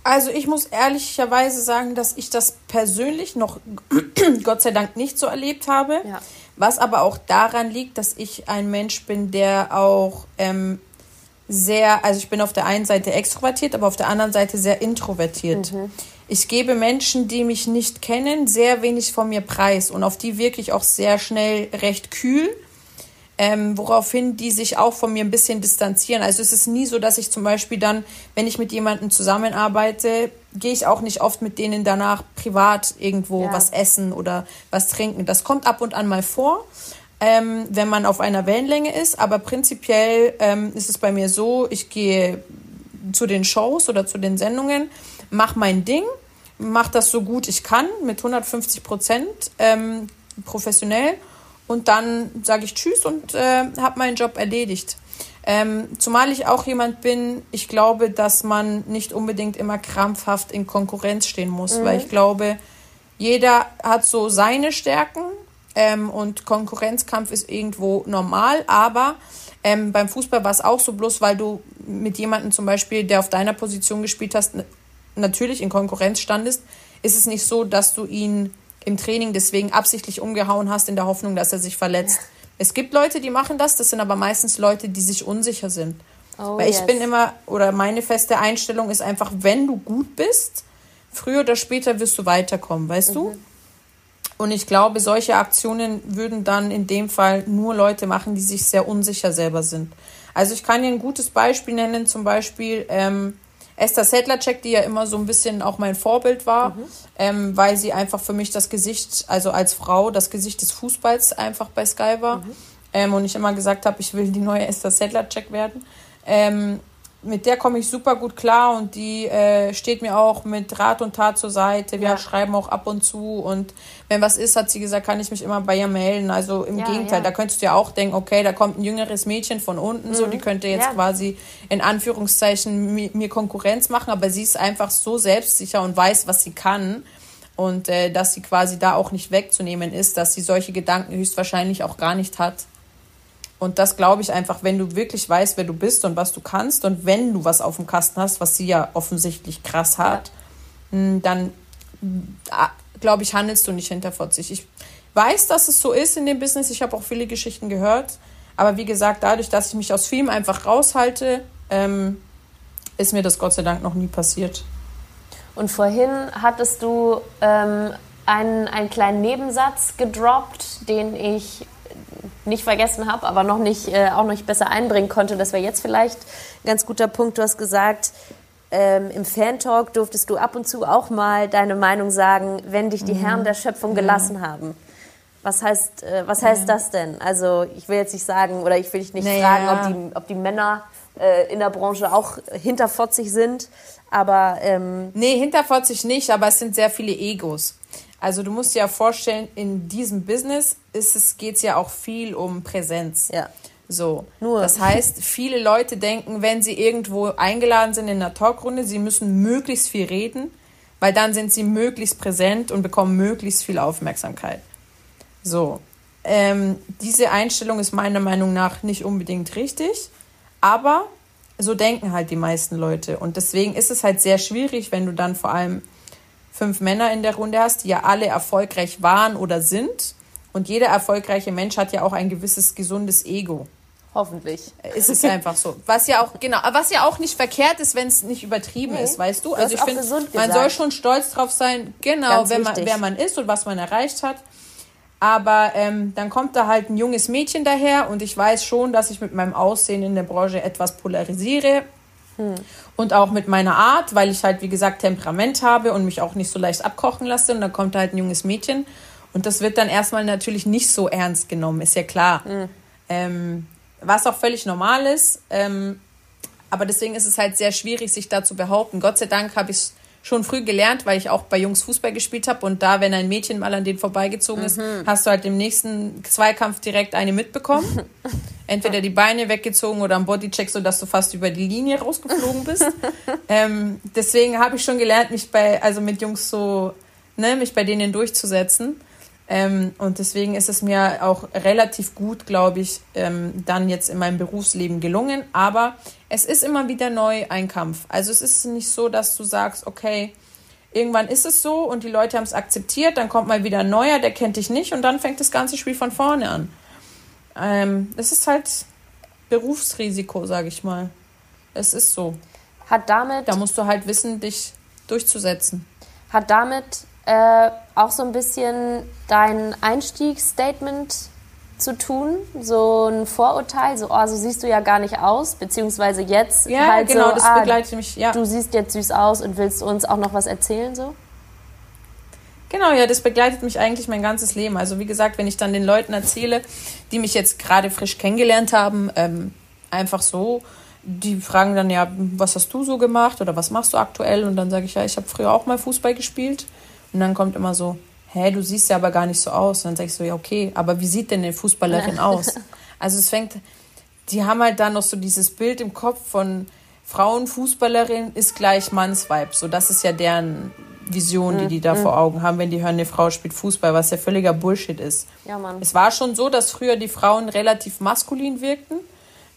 Also ich muss ehrlicherweise sagen, dass ich das persönlich noch Gott sei Dank nicht so erlebt habe. Ja. Was aber auch daran liegt, dass ich ein Mensch bin, der auch ähm, sehr, also ich bin auf der einen Seite extrovertiert, aber auf der anderen Seite sehr introvertiert. Mhm. Ich gebe Menschen, die mich nicht kennen, sehr wenig von mir preis und auf die wirklich auch sehr schnell recht kühl, ähm, woraufhin die sich auch von mir ein bisschen distanzieren. Also es ist nie so, dass ich zum Beispiel dann, wenn ich mit jemandem zusammenarbeite, gehe ich auch nicht oft mit denen danach privat irgendwo Ja. was essen oder was trinken. Das kommt ab und an mal vor, ähm, wenn man auf einer Wellenlänge ist. Aber prinzipiell ähm, ist es bei mir so, ich gehe zu den Shows oder zu den Sendungen, mache mein Ding, mache das so gut ich kann mit 150 Prozent ähm, professionell und dann sage ich Tschüss und äh, habe meinen Job erledigt. Ähm, zumal ich auch jemand bin, ich glaube, dass man nicht unbedingt immer krampfhaft in Konkurrenz stehen muss, weil ich glaube, jeder hat so seine Stärken ähm, und Konkurrenzkampf ist irgendwo normal, aber ähm, beim Fußball war es auch so, bloß weil du mit jemandem zum Beispiel, der auf deiner Position gespielt hast, natürlich in Konkurrenz standest, ist es nicht so, dass du ihn im Training deswegen absichtlich umgehauen hast in der Hoffnung, dass er sich verletzt. Es gibt Leute, die machen das, das sind aber meistens Leute, die sich unsicher sind. Oh, Weil ich yes. bin immer, oder meine feste Einstellung ist einfach, wenn du gut bist, früher oder später wirst du weiterkommen, weißt du? Und ich glaube, solche Aktionen würden dann in dem Fall nur Leute machen, die sich sehr unsicher selber sind. Also ich kann dir ein gutes Beispiel nennen, zum Beispiel ähm, Esther Sedlacek, die ja immer so ein bisschen auch mein Vorbild war, ähm, weil sie einfach für mich das Gesicht, also als Frau, das Gesicht des Fußballs einfach bei Sky war. Ähm, und ich immer gesagt habe, ich will die neue Esther Sedlacek werden. Mit der komme ich super gut klar und die äh, steht mir auch mit Rat und Tat zur Seite. Wir Ja. schreiben auch ab und zu und wenn was ist, hat sie gesagt, kann ich mich immer bei ihr melden. Also im Ja, Gegenteil, ja. da könntest du ja auch denken, okay, da kommt ein jüngeres Mädchen von unten, so die könnte jetzt Mhm. Quasi in Anführungszeichen mi- mir Konkurrenz machen, aber sie ist einfach so selbstsicher und weiß, was sie kann. Und äh, dass sie quasi da auch nicht wegzunehmen ist, dass sie solche Gedanken höchstwahrscheinlich auch gar nicht hat. Und das glaube ich einfach, wenn du wirklich weißt, wer du bist und was du kannst und wenn du was auf dem Kasten hast, was sie ja offensichtlich krass hat, mh, dann ah, glaube ich, handelst du nicht hinterfotzig. Ich weiß, dass es so ist in dem Business. Ich habe auch viele Geschichten gehört. Aber wie gesagt, dadurch, dass ich mich aus Film einfach raushalte, ähm, ist mir das Gott sei Dank noch nie passiert. Und vorhin hattest du ähm, einen, einen kleinen Nebensatz gedroppt, den ich nicht vergessen habe, aber noch nicht, äh, auch noch nicht besser einbringen konnte. Das wäre jetzt vielleicht ein ganz guter Punkt. Du hast gesagt, ähm, im Fan-Talk durftest du ab und zu auch mal deine Meinung sagen, wenn dich die Herren der Schöpfung gelassen haben. Was heißt, äh, was heißt das denn? Also ich will jetzt nicht sagen, oder ich will dich nicht Naja. fragen, ob die, ob die Männer äh, in der Branche auch hinterfotzig sind, aber ähm, Nee, hinterfotzig nicht, aber es sind sehr viele Egos. Also du musst dir ja vorstellen, in diesem Business ist es, geht's ja auch viel um Präsenz. Ja. So. Nur. Das heißt, viele Leute denken, wenn sie irgendwo eingeladen sind in einer Talkrunde, sie müssen möglichst viel reden, weil dann sind sie möglichst präsent und bekommen möglichst viel Aufmerksamkeit. So. Ähm, diese Einstellung ist meiner Meinung nach nicht unbedingt richtig, aber so denken halt die meisten Leute. Und deswegen ist es halt sehr schwierig, wenn du dann vor allem fünf Männer in der Runde hast, die ja alle erfolgreich waren oder sind. Und jeder erfolgreiche Mensch hat ja auch ein gewisses gesundes Ego. hoffentlich. Ist es einfach so. Was ja auch, genau, was ja auch nicht verkehrt ist, wenn es nicht übertrieben Nee. ist, weißt du? Also ich finde, man gesagt. soll schon stolz drauf sein, genau, wenn man, wer man ist und was man erreicht hat. Aber ähm, dann kommt da halt ein junges Mädchen daher und ich weiß schon, dass ich mit meinem Aussehen in der Branche etwas polarisiere. Und auch mit meiner Art, weil ich halt, wie gesagt, Temperament habe und mich auch nicht so leicht abkochen lasse. Und dann kommt da halt ein junges Mädchen. Und das wird dann erstmal natürlich nicht so ernst genommen, ist ja klar. Ähm, was auch völlig normal ist. Ähm, aber deswegen ist es halt sehr schwierig, sich da zu behaupten. Gott sei Dank habe ich es schon früh gelernt, weil ich auch bei Jungs Fußball gespielt habe. Und da, wenn ein Mädchen mal an den vorbeigezogen ist, hast du halt im nächsten Zweikampf direkt eine mitbekommen. Entweder die Beine weggezogen oder am Bodycheck, sodass du fast über die Linie rausgeflogen bist. ähm, deswegen habe ich schon gelernt, mich bei, also mit Jungs so, ne, mich bei denen durchzusetzen. Ähm, und deswegen ist es mir auch relativ gut, glaube ich, ähm, dann jetzt in meinem Berufsleben gelungen. Aber es ist immer wieder neu ein Kampf. Also es ist nicht so, dass du sagst, okay, irgendwann ist es so und die Leute haben es akzeptiert, dann kommt mal wieder ein neuer, der kennt dich nicht und dann fängt das ganze Spiel von vorne an. Ähm, es ist halt Berufsrisiko, sage ich mal. Es ist so. Hat damit, Da musst du halt wissen, dich durchzusetzen. hat damit äh, auch so ein bisschen dein Einstiegsstatement zu tun? So ein Vorurteil, so, oh, so siehst du ja gar nicht aus, beziehungsweise jetzt ja, halt genau, so, das ah, begleitet mich, ja. du siehst jetzt süß aus und willst uns auch noch was erzählen, so? Genau, ja, das begleitet mich eigentlich mein ganzes Leben. Also wie gesagt, wenn ich dann den Leuten erzähle, die mich jetzt gerade frisch kennengelernt haben, ähm, einfach so, die fragen dann ja, was hast du so gemacht oder was machst du aktuell? Und dann sage ich ja, ich habe früher auch mal Fußball gespielt. Und dann kommt immer so, hä, du siehst ja aber gar nicht so aus. Und dann sage ich so, ja, okay, aber wie sieht denn eine Fußballerin aus? Also es fängt, die haben halt dann noch so dieses Bild im Kopf von Frauenfußballerin ist gleich Mannsweib. So, das ist ja deren Vision, die die da vor Augen haben, wenn die hören, eine Frau spielt Fußball, was ja völliger Bullshit ist. Ja, Mann. Es war schon so, dass früher die Frauen relativ maskulin wirkten,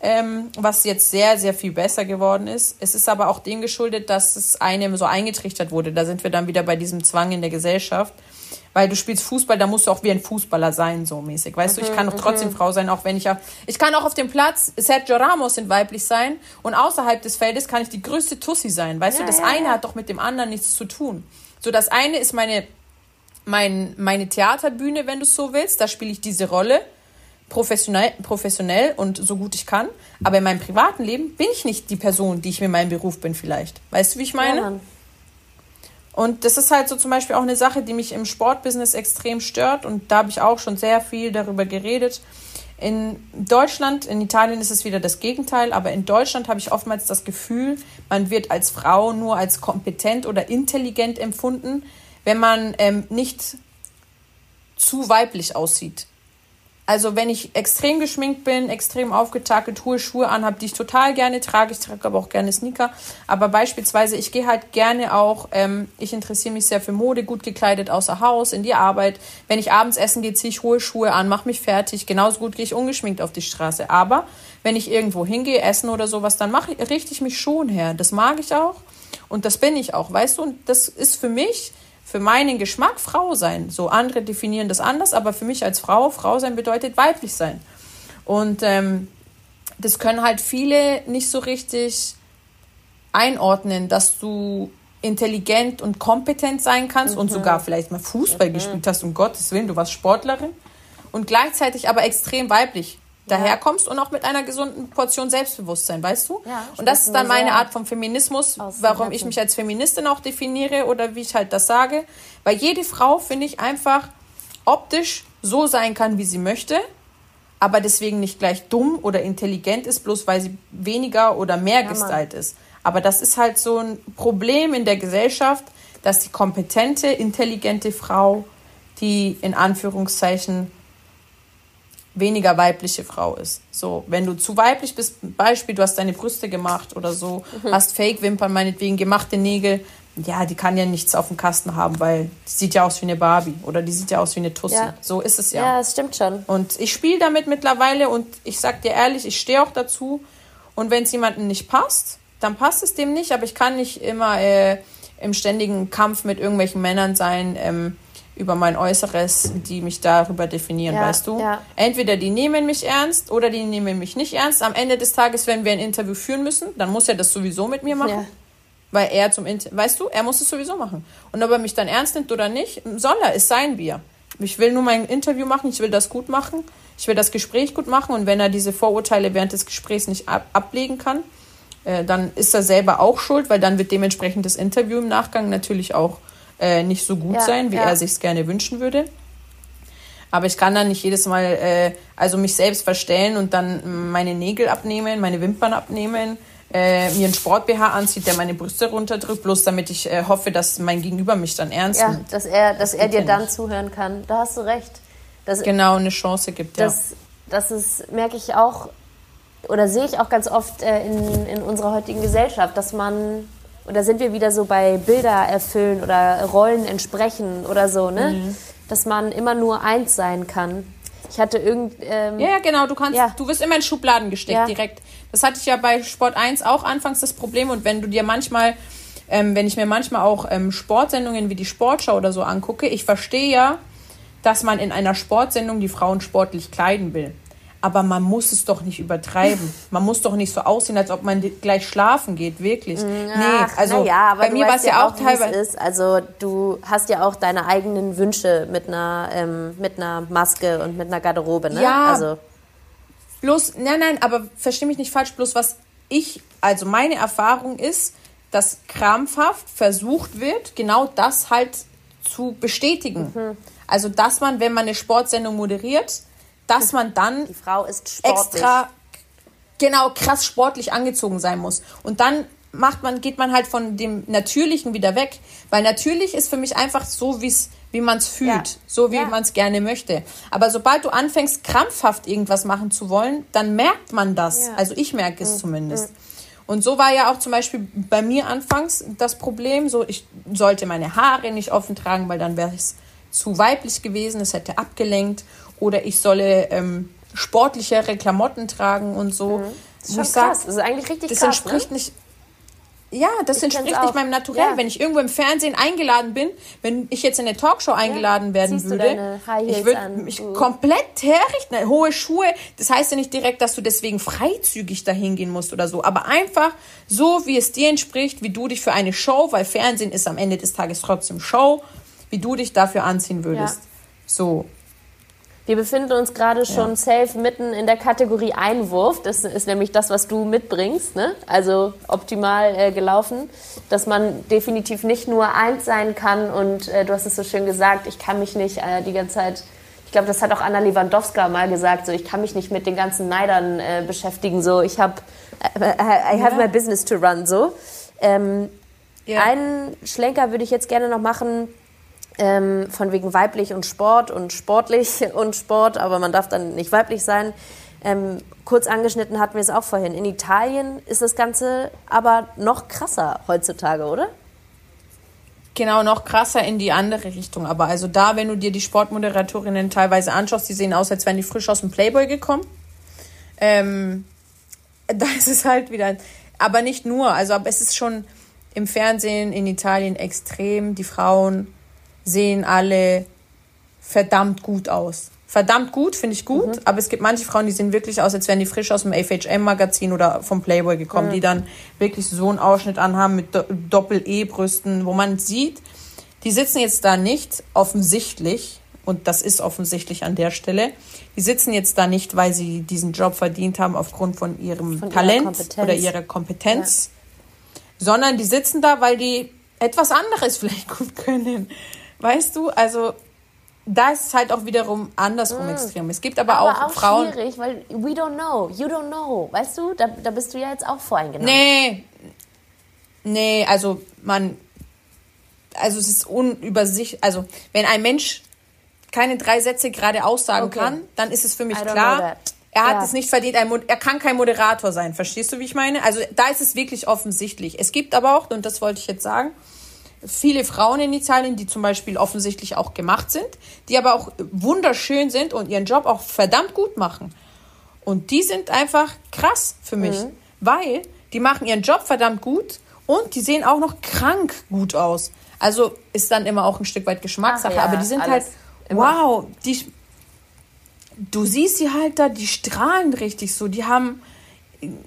ähm, was jetzt sehr, sehr viel besser geworden ist. Es ist aber auch dem geschuldet, dass es einem so eingetrichtert wurde. Da sind wir dann wieder bei diesem Zwang in der Gesellschaft. Weil du spielst Fußball, da musst du auch wie ein Fußballer sein, so mäßig. Weißt du, ich kann doch trotzdem Frau sein, auch wenn ich auch. Ich kann auch auf dem Platz Sergio Ramos sind weiblich sein und außerhalb des Feldes kann ich die größte Tussi sein. Weißt Ja, du, das ja, eine ja. hat doch mit dem anderen nichts zu tun. So, das eine ist meine, mein, meine Theaterbühne, wenn du es so willst. Da spiele ich diese Rolle professionell, professionell und so gut ich kann. Aber in meinem privaten Leben bin ich nicht die Person, die ich mit meinem Beruf bin vielleicht. Weißt du, wie ich meine? Ja. Und das ist halt so zum Beispiel auch eine Sache, die mich im Sportbusiness extrem stört. Und da habe ich auch schon sehr viel darüber geredet. In Deutschland, in Italien ist es wieder das Gegenteil, aber in Deutschland habe ich oftmals das Gefühl, man wird als Frau nur als kompetent oder intelligent empfunden, wenn man ähm, nicht zu weiblich aussieht. Also wenn ich extrem geschminkt bin, extrem aufgetakelt, hohe Schuhe anhabe, die ich total gerne trage, ich trage aber auch gerne Sneaker, aber beispielsweise, ich gehe halt gerne auch, ähm, ich interessiere mich sehr für Mode, gut gekleidet außer Haus, in die Arbeit. Wenn ich abends essen gehe, ziehe ich hohe Schuhe an, mache mich fertig. Genauso gut gehe ich ungeschminkt auf die Straße. Aber wenn ich irgendwo hingehe, essen oder sowas, dann mache ich, richte ich mich schon her. Das mag ich auch und das bin ich auch, weißt du? Und das ist für mich für meinen Geschmack Frau sein. So andere definieren das anders, aber für mich als Frau, Frau sein bedeutet weiblich sein. Und ähm, das können halt viele nicht so richtig einordnen, dass du intelligent und kompetent sein kannst und sogar vielleicht mal Fußball gespielt hast, um Gottes Willen, du warst Sportlerin und gleichzeitig aber extrem weiblich daherkommst und auch mit einer gesunden Portion Selbstbewusstsein, weißt du? Ja, und das ist dann meine Art vom Feminismus, warum ich mich als Feministin auch definiere oder wie ich halt das sage. Weil jede Frau, finde ich, einfach optisch so sein kann, wie sie möchte, aber deswegen nicht gleich dumm oder intelligent ist, bloß weil sie weniger oder mehr Mann. gestylt ist. Aber das ist halt so ein Problem in der Gesellschaft, dass die kompetente, intelligente Frau, die in Anführungszeichen weniger weibliche Frau ist. So, wenn du zu weiblich bist, Beispiel, du hast deine Brüste gemacht oder so, Mhm. hast Fake-Wimpern, meinetwegen gemachte Nägel, ja, die kann ja nichts auf dem Kasten haben, weil die sieht ja aus wie eine Barbie oder die sieht ja aus wie eine Tussi. Ja. So ist es Ja, ja. das stimmt schon. Und ich spiele damit mittlerweile und ich sag dir ehrlich, ich stehe auch dazu. Und wenn es jemandem nicht passt, dann passt es dem nicht, aber ich kann nicht immer äh, im ständigen Kampf mit irgendwelchen Männern sein ähm, über mein Äußeres, die mich darüber definieren, Ja, weißt du? ja. Entweder die nehmen mich ernst oder die nehmen mich nicht ernst. Am Ende des Tages, wenn wir ein Interview führen müssen, dann muss er das sowieso mit mir machen. Ja. Weil er zum Inter weißt du, er muss es sowieso machen. Und ob er mich dann ernst nimmt oder nicht, soll er, es sein wir. Ich will nur mein Interview machen, ich will das gut machen, ich will das Gespräch gut machen und wenn er diese Vorurteile während des Gesprächs nicht ab ablegen kann, äh, dann ist er selber auch schuld, weil dann wird dementsprechend das Interview im Nachgang natürlich auch äh, nicht so gut Ja, sein, wie ja. er sich gerne wünschen würde. Aber ich kann dann nicht jedes Mal, äh, also mich selbst verstellen und dann meine Nägel abnehmen, meine Wimpern abnehmen, äh, mir einen Sport-BH anzieht, der meine Brüste runterdrückt, bloß damit ich äh, hoffe, dass mein Gegenüber mich dann ernst Ja, nimmt. dass er, dass er geht dir ja dann nicht. zuhören kann. Da hast du recht. Das, Genau, eine Chance gibt, ja. das, das ist, merke ich auch, oder sehe ich auch ganz oft äh, in, in unserer heutigen Gesellschaft, dass man, oder sind wir wieder so bei Bilder erfüllen oder Rollen entsprechen oder so, ne? Mhm. Dass man immer nur eins sein kann. Ich hatte irgend, ähm, Ja, ja, genau. Du kannst, Ja. du wirst immer in Schubladen gesteckt Ja. direkt. Das hatte ich ja bei Sport 1 auch anfangs das Problem. Und wenn du dir manchmal, ähm, wenn ich mir manchmal auch ähm, Sportsendungen wie die Sportschau oder so angucke, ich verstehe ja, dass man in einer Sportsendung die Frauen sportlich kleiden will. Aber man muss es doch nicht übertreiben. Man muss doch nicht so aussehen, als ob man gleich schlafen geht, wirklich. Ach, nee, also ja, bei mir war es ja auch teilweise. Ist. Also du hast ja auch deine eigenen Wünsche mit einer, ähm, mit einer Maske und mit einer Garderobe, ne? Ja. Also. Bloß, nein, nein, aber versteh mich nicht falsch, bloß was ich, also meine Erfahrung ist, dass krampfhaft versucht wird, genau das halt zu bestätigen. Mhm. Also, dass man, wenn man eine Sportsendung moderiert, dass man dann extra genau krass sportlich angezogen sein muss. Und dann macht man, geht man halt von dem Natürlichen wieder weg. Weil natürlich ist für mich einfach so, wie's, wie man es fühlt, ja. so wie ja. man es gerne möchte. Aber sobald du anfängst, krampfhaft irgendwas machen zu wollen, dann merkt man das. Ja. Also ich merke es mhm. zumindest. Mhm. Und so war ja auch zum Beispiel bei mir anfangs das Problem, so ich sollte meine Haare nicht offen tragen, weil dann wäre es zu weiblich gewesen, es hätte abgelenkt oder ich solle ähm, sportlichere Klamotten tragen und so. Mhm. Das ist schon krass. Sag, das ist eigentlich richtig das krass. Entspricht ne? nicht, ja, das ich entspricht nicht meinem Naturell. Ja. Wenn ich irgendwo im Fernsehen eingeladen bin, wenn ich jetzt in eine Talkshow eingeladen ja. werden Ziehst würde, ich würde mich uh. komplett herrichten, hohe Schuhe. Das heißt ja nicht direkt, dass du deswegen freizügig dahin gehen musst oder so, aber einfach so, wie es dir entspricht, wie du dich für eine Show, weil Fernsehen ist am Ende des Tages trotzdem Show, wie du dich dafür anziehen würdest. Ja. So. Wir befinden uns gerade schon ja. safe mitten in der Kategorie Einwurf. Das ist nämlich das, was du mitbringst. Ne? Also optimal äh, gelaufen, dass man definitiv nicht nur eins sein kann. Und äh, du hast es so schön gesagt, ich kann mich nicht äh, die ganze Zeit ich glaube, das hat auch Anna Lewandowska mal gesagt, so ich kann mich nicht mit den ganzen Neidern äh, beschäftigen, so ich habe äh, äh, I have ja. my business to run, so. Ähm, ja. Einen Schlenker würde ich jetzt gerne noch machen ähm, von wegen weiblich und Sport und sportlich und Sport, aber man darf dann nicht weiblich sein. Ähm, kurz angeschnitten hatten wir es auch vorhin. In Italien ist das Ganze aber noch krasser heutzutage, oder? Genau, noch krasser in die andere Richtung. Aber also da, wenn du dir die Sportmoderatorinnen teilweise anschaust, die sehen aus, als wären die frisch aus dem Playboy gekommen. Ähm, da ist es halt wieder. Aber nicht nur. Also, aber es ist schon im Fernsehen in Italien extrem. Die Frauen sehen alle verdammt gut aus. Verdammt gut, finde ich gut, mhm. aber es gibt manche Frauen, die sehen wirklich aus, als wären die frisch aus dem FHM-Magazin oder vom Playboy gekommen, mhm. die dann wirklich so einen Ausschnitt anhaben mit Doppel-E-Brüsten, wo man sieht, die sitzen jetzt da nicht offensichtlich, und das ist offensichtlich an der Stelle, die sitzen jetzt da nicht, weil sie diesen Job verdient haben aufgrund von ihrem von Talent ihrer oder ihrer Kompetenz, ja. sondern die sitzen da, weil die etwas anderes vielleicht gut können. Weißt du, also da ist es halt auch wiederum andersrum mm. extrem. Es gibt aber, aber auch, auch Frauen. schwierig, weil we don't know, you don't know. Weißt du, da, da bist du ja jetzt auch voreingenommen. Nee. Nee, also man. Also es ist unübersichtlich. Also, wenn ein Mensch keine drei Sätze gerade aussagen okay. kann, dann ist es für mich klar. Er hat ja. es nicht verdient, er kann kein Moderator sein. Verstehst du, wie ich meine? Also da ist es wirklich offensichtlich. Es gibt aber auch, und das wollte ich jetzt sagen, viele Frauen in Italien, die zum Beispiel offensichtlich auch gemacht sind, die aber auch wunderschön sind und ihren Job auch verdammt gut machen. Und die sind einfach krass für mich, mhm. weil die machen ihren Job verdammt gut und die sehen auch noch krank gut aus. Also ist dann immer auch ein Stück weit Geschmackssache, ja, aber die sind halt, immer. wow, die, du siehst sie halt da, die strahlen richtig so, die haben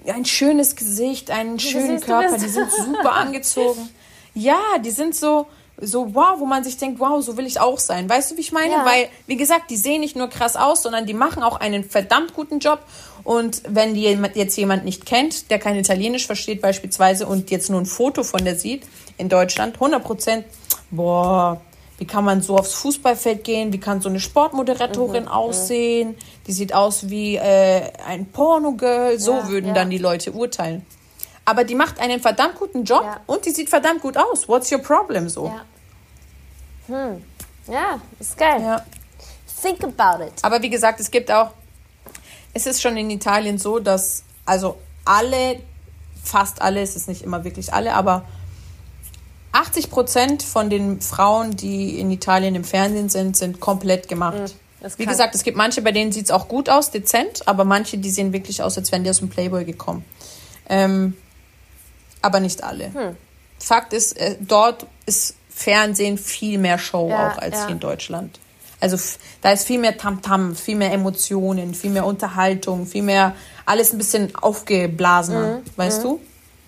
ein schönes Gesicht, einen schönen Körper, die sind super angezogen. Ja, die sind so, so wow, wo man sich denkt, wow, so will ich auch sein. Weißt du, wie ich meine? Ja. Weil, wie gesagt, die sehen nicht nur krass aus, sondern die machen auch einen verdammt guten Job. Und wenn die jetzt jemand nicht kennt, der kein Italienisch versteht beispielsweise und jetzt nur ein Foto von der sieht in Deutschland, 100 Prozent, boah, wie kann man so aufs Fußballfeld gehen? Wie kann so eine Sportmoderatorin mhm, aussehen? Die sieht aus wie äh, ein Pornogirl. So ja, würden ja. dann die Leute urteilen aber die macht einen verdammt guten Job ja. und die sieht verdammt gut aus. What's your problem so? Ja, hm. ja ist geil. Ja. Think about it. Aber wie gesagt, es gibt auch, es ist schon in Italien so, dass also alle, fast alle, es ist nicht immer wirklich alle, aber 80 Prozent von den Frauen, die in Italien im Fernsehen sind, sind komplett gemacht. Mhm, Wie gesagt, es gibt manche, bei denen sieht es auch gut aus, dezent, aber manche, die sehen wirklich aus, als wären die aus dem Playboy gekommen. Ähm, aber nicht alle. Hm. Fakt ist, äh, dort ist Fernsehen viel mehr Show ja, auch als ja. hier in Deutschland. Also da ist viel mehr Tamtam, viel mehr Emotionen, viel mehr Unterhaltung, viel mehr alles ein bisschen aufgeblasener, weißt du?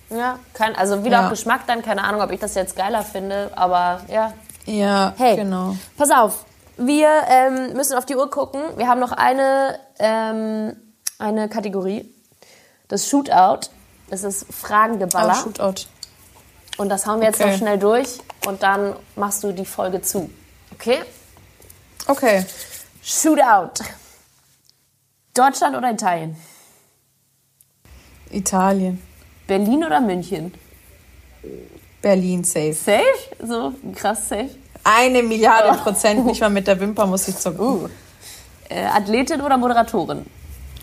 Ja, kein, also wieder Ja. auch Geschmack dann, keine Ahnung, ob ich das jetzt geiler finde, aber ja. Ja, Hey, genau. pass auf, wir ähm, müssen auf die Uhr gucken. Wir haben noch eine, ähm, eine Kategorie, das Shootout. Das ist Fragengeballer. Aber Shootout. Und das hauen wir jetzt Okay. noch schnell durch und dann machst du die Folge zu. Okay? Okay. Shootout. Deutschland oder Italien? Italien. Berlin oder München? Berlin safe. Safe? So krass safe. Eine Milliarde Prozent, nicht mal mit der Wimper muss ich zucken. Uh. Äh, Athletin oder Moderatorin?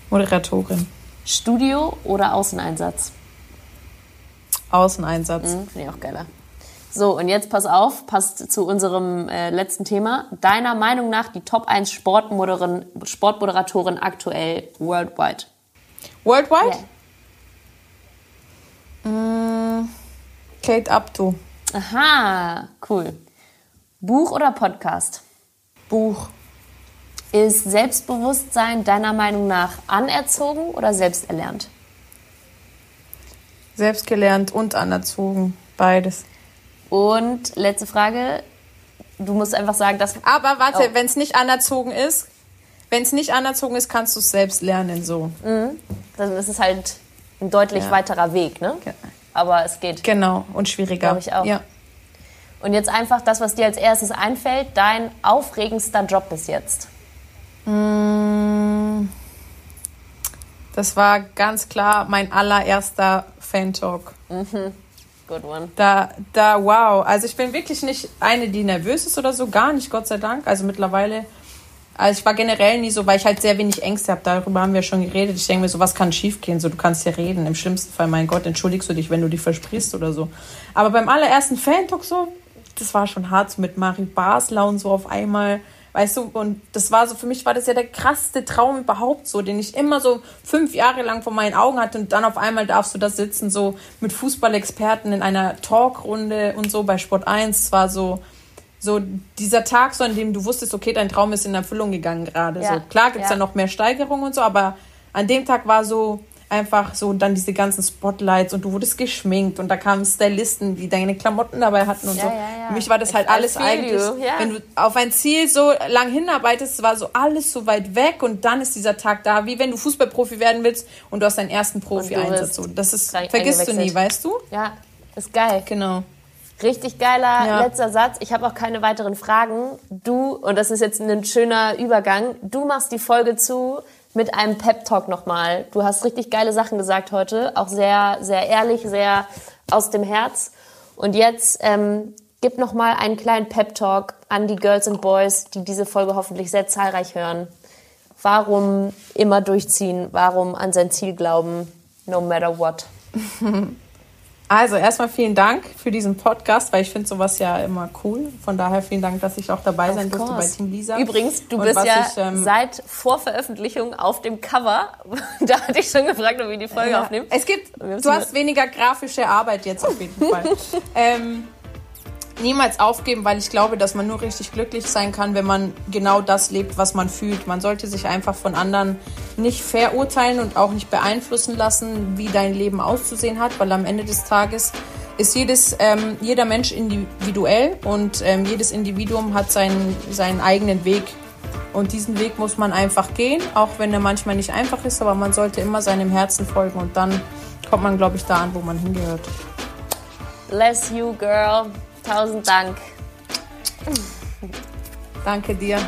Moderatorin. Studio oder Außeneinsatz? Außeneinsatz. Hm, Finde ich auch geiler. So, und jetzt pass auf, passt zu unserem äh, letzten Thema. Deiner Meinung nach die Top 1 Sportmoderin, Sportmoderatorin aktuell worldwide? Worldwide? Kate Abdo. Aha, cool. Buch oder Podcast? Buch. Ist Selbstbewusstsein deiner Meinung nach anerzogen oder selbst erlernt? Selbst gelernt und anerzogen. Beides. Und letzte Frage. Du musst einfach sagen, dass. Aber warte, Oh. wenn es nicht anerzogen ist, wenn es nicht anerzogen ist, kannst du es selbst lernen. So. Dann ist es halt ein deutlich Ja. weiterer Weg, ne? Ge- Aber es geht. Genau. Und schwieriger. Glaub ich auch. Ja. Und jetzt einfach das, was dir als erstes einfällt, dein aufregendster Job bis jetzt. Das war ganz klar mein allererster Fan-Talk. Good one. Da, da, wow. Also ich bin wirklich nicht eine, die nervös ist oder so, gar nicht, Gott sei Dank. Also mittlerweile, also ich war generell nie so, weil ich halt sehr wenig Ängste habe. Darüber haben wir schon geredet. Ich denke mir so, was kann schiefgehen? So, du kannst ja reden. Im schlimmsten Fall, mein Gott, entschuldigst du dich, wenn du dich versprichst oder so. Aber beim allerersten Fan-Talk so, das war schon hart, so mit Marie Basler und so auf einmal. Weißt du, und das war so, für mich war das ja der krasseste Traum überhaupt so, den ich immer so fünf Jahre lang vor meinen Augen hatte und dann auf einmal darfst du da sitzen, so mit Fußballexperten in einer Talkrunde und so bei Sport 1. Es war so, so dieser Tag, so an dem du wusstest, okay, dein Traum ist in Erfüllung gegangen gerade. Ja, So, klar gibt's ja. da noch mehr Steigerungen und so, aber an dem Tag war so einfach so dann diese ganzen Spotlights und du wurdest geschminkt und da kamen Stylisten, die deine Klamotten dabei hatten und Ja, so. ja, ja. Für mich war das I- halt alles eigentlich, wenn du auf ein Ziel so lang hinarbeitest, war so alles so weit weg und dann ist dieser Tag da, wie wenn du Fußballprofi werden willst und du hast deinen ersten Profi-Einsatz. So, das ist, vergisst du nie, weißt du? Ja, ist geil. Genau. Richtig geiler Ja. letzter Satz. Ich habe auch keine weiteren Fragen. Du, und das ist jetzt ein schöner Übergang, du machst die Folge zu mit einem Pep-Talk nochmal. Du hast richtig geile Sachen gesagt heute, auch sehr, sehr ehrlich, sehr aus dem Herz. Und jetzt ähm, gib nochmal einen kleinen Pep-Talk an die Girls and Boys, die diese Folge hoffentlich sehr zahlreich hören. Warum immer durchziehen? Warum an sein Ziel glauben? No matter what. Also erstmal vielen Dank für diesen Podcast, weil ich finde sowas ja immer cool. Von daher vielen Dank, dass ich auch dabei sein durfte bei. Team Lisa. Übrigens, du Und bist ja ich, ähm, seit Vorveröffentlichung auf dem Cover. da hatte ich schon gefragt, ob wir die Folge Ja. aufnehmen. Es gibt, du hast weniger grafische Arbeit jetzt auf jeden Fall. ähm, niemals aufgeben, weil ich glaube, dass man nur richtig glücklich sein kann, wenn man genau das lebt, was man fühlt. Man sollte sich einfach von anderen nicht verurteilen und auch nicht beeinflussen lassen, wie dein Leben auszusehen hat, weil am Ende des Tages ist jedes, ähm, jeder Mensch individuell und ähm, jedes Individuum hat seinen, seinen eigenen Weg. Und diesen Weg muss man einfach gehen, auch wenn er manchmal nicht einfach ist, aber man sollte immer seinem Herzen folgen und dann kommt man, glaube ich, da an, wo man hingehört. Bless you, girl. Tausend Dank. Danke dir.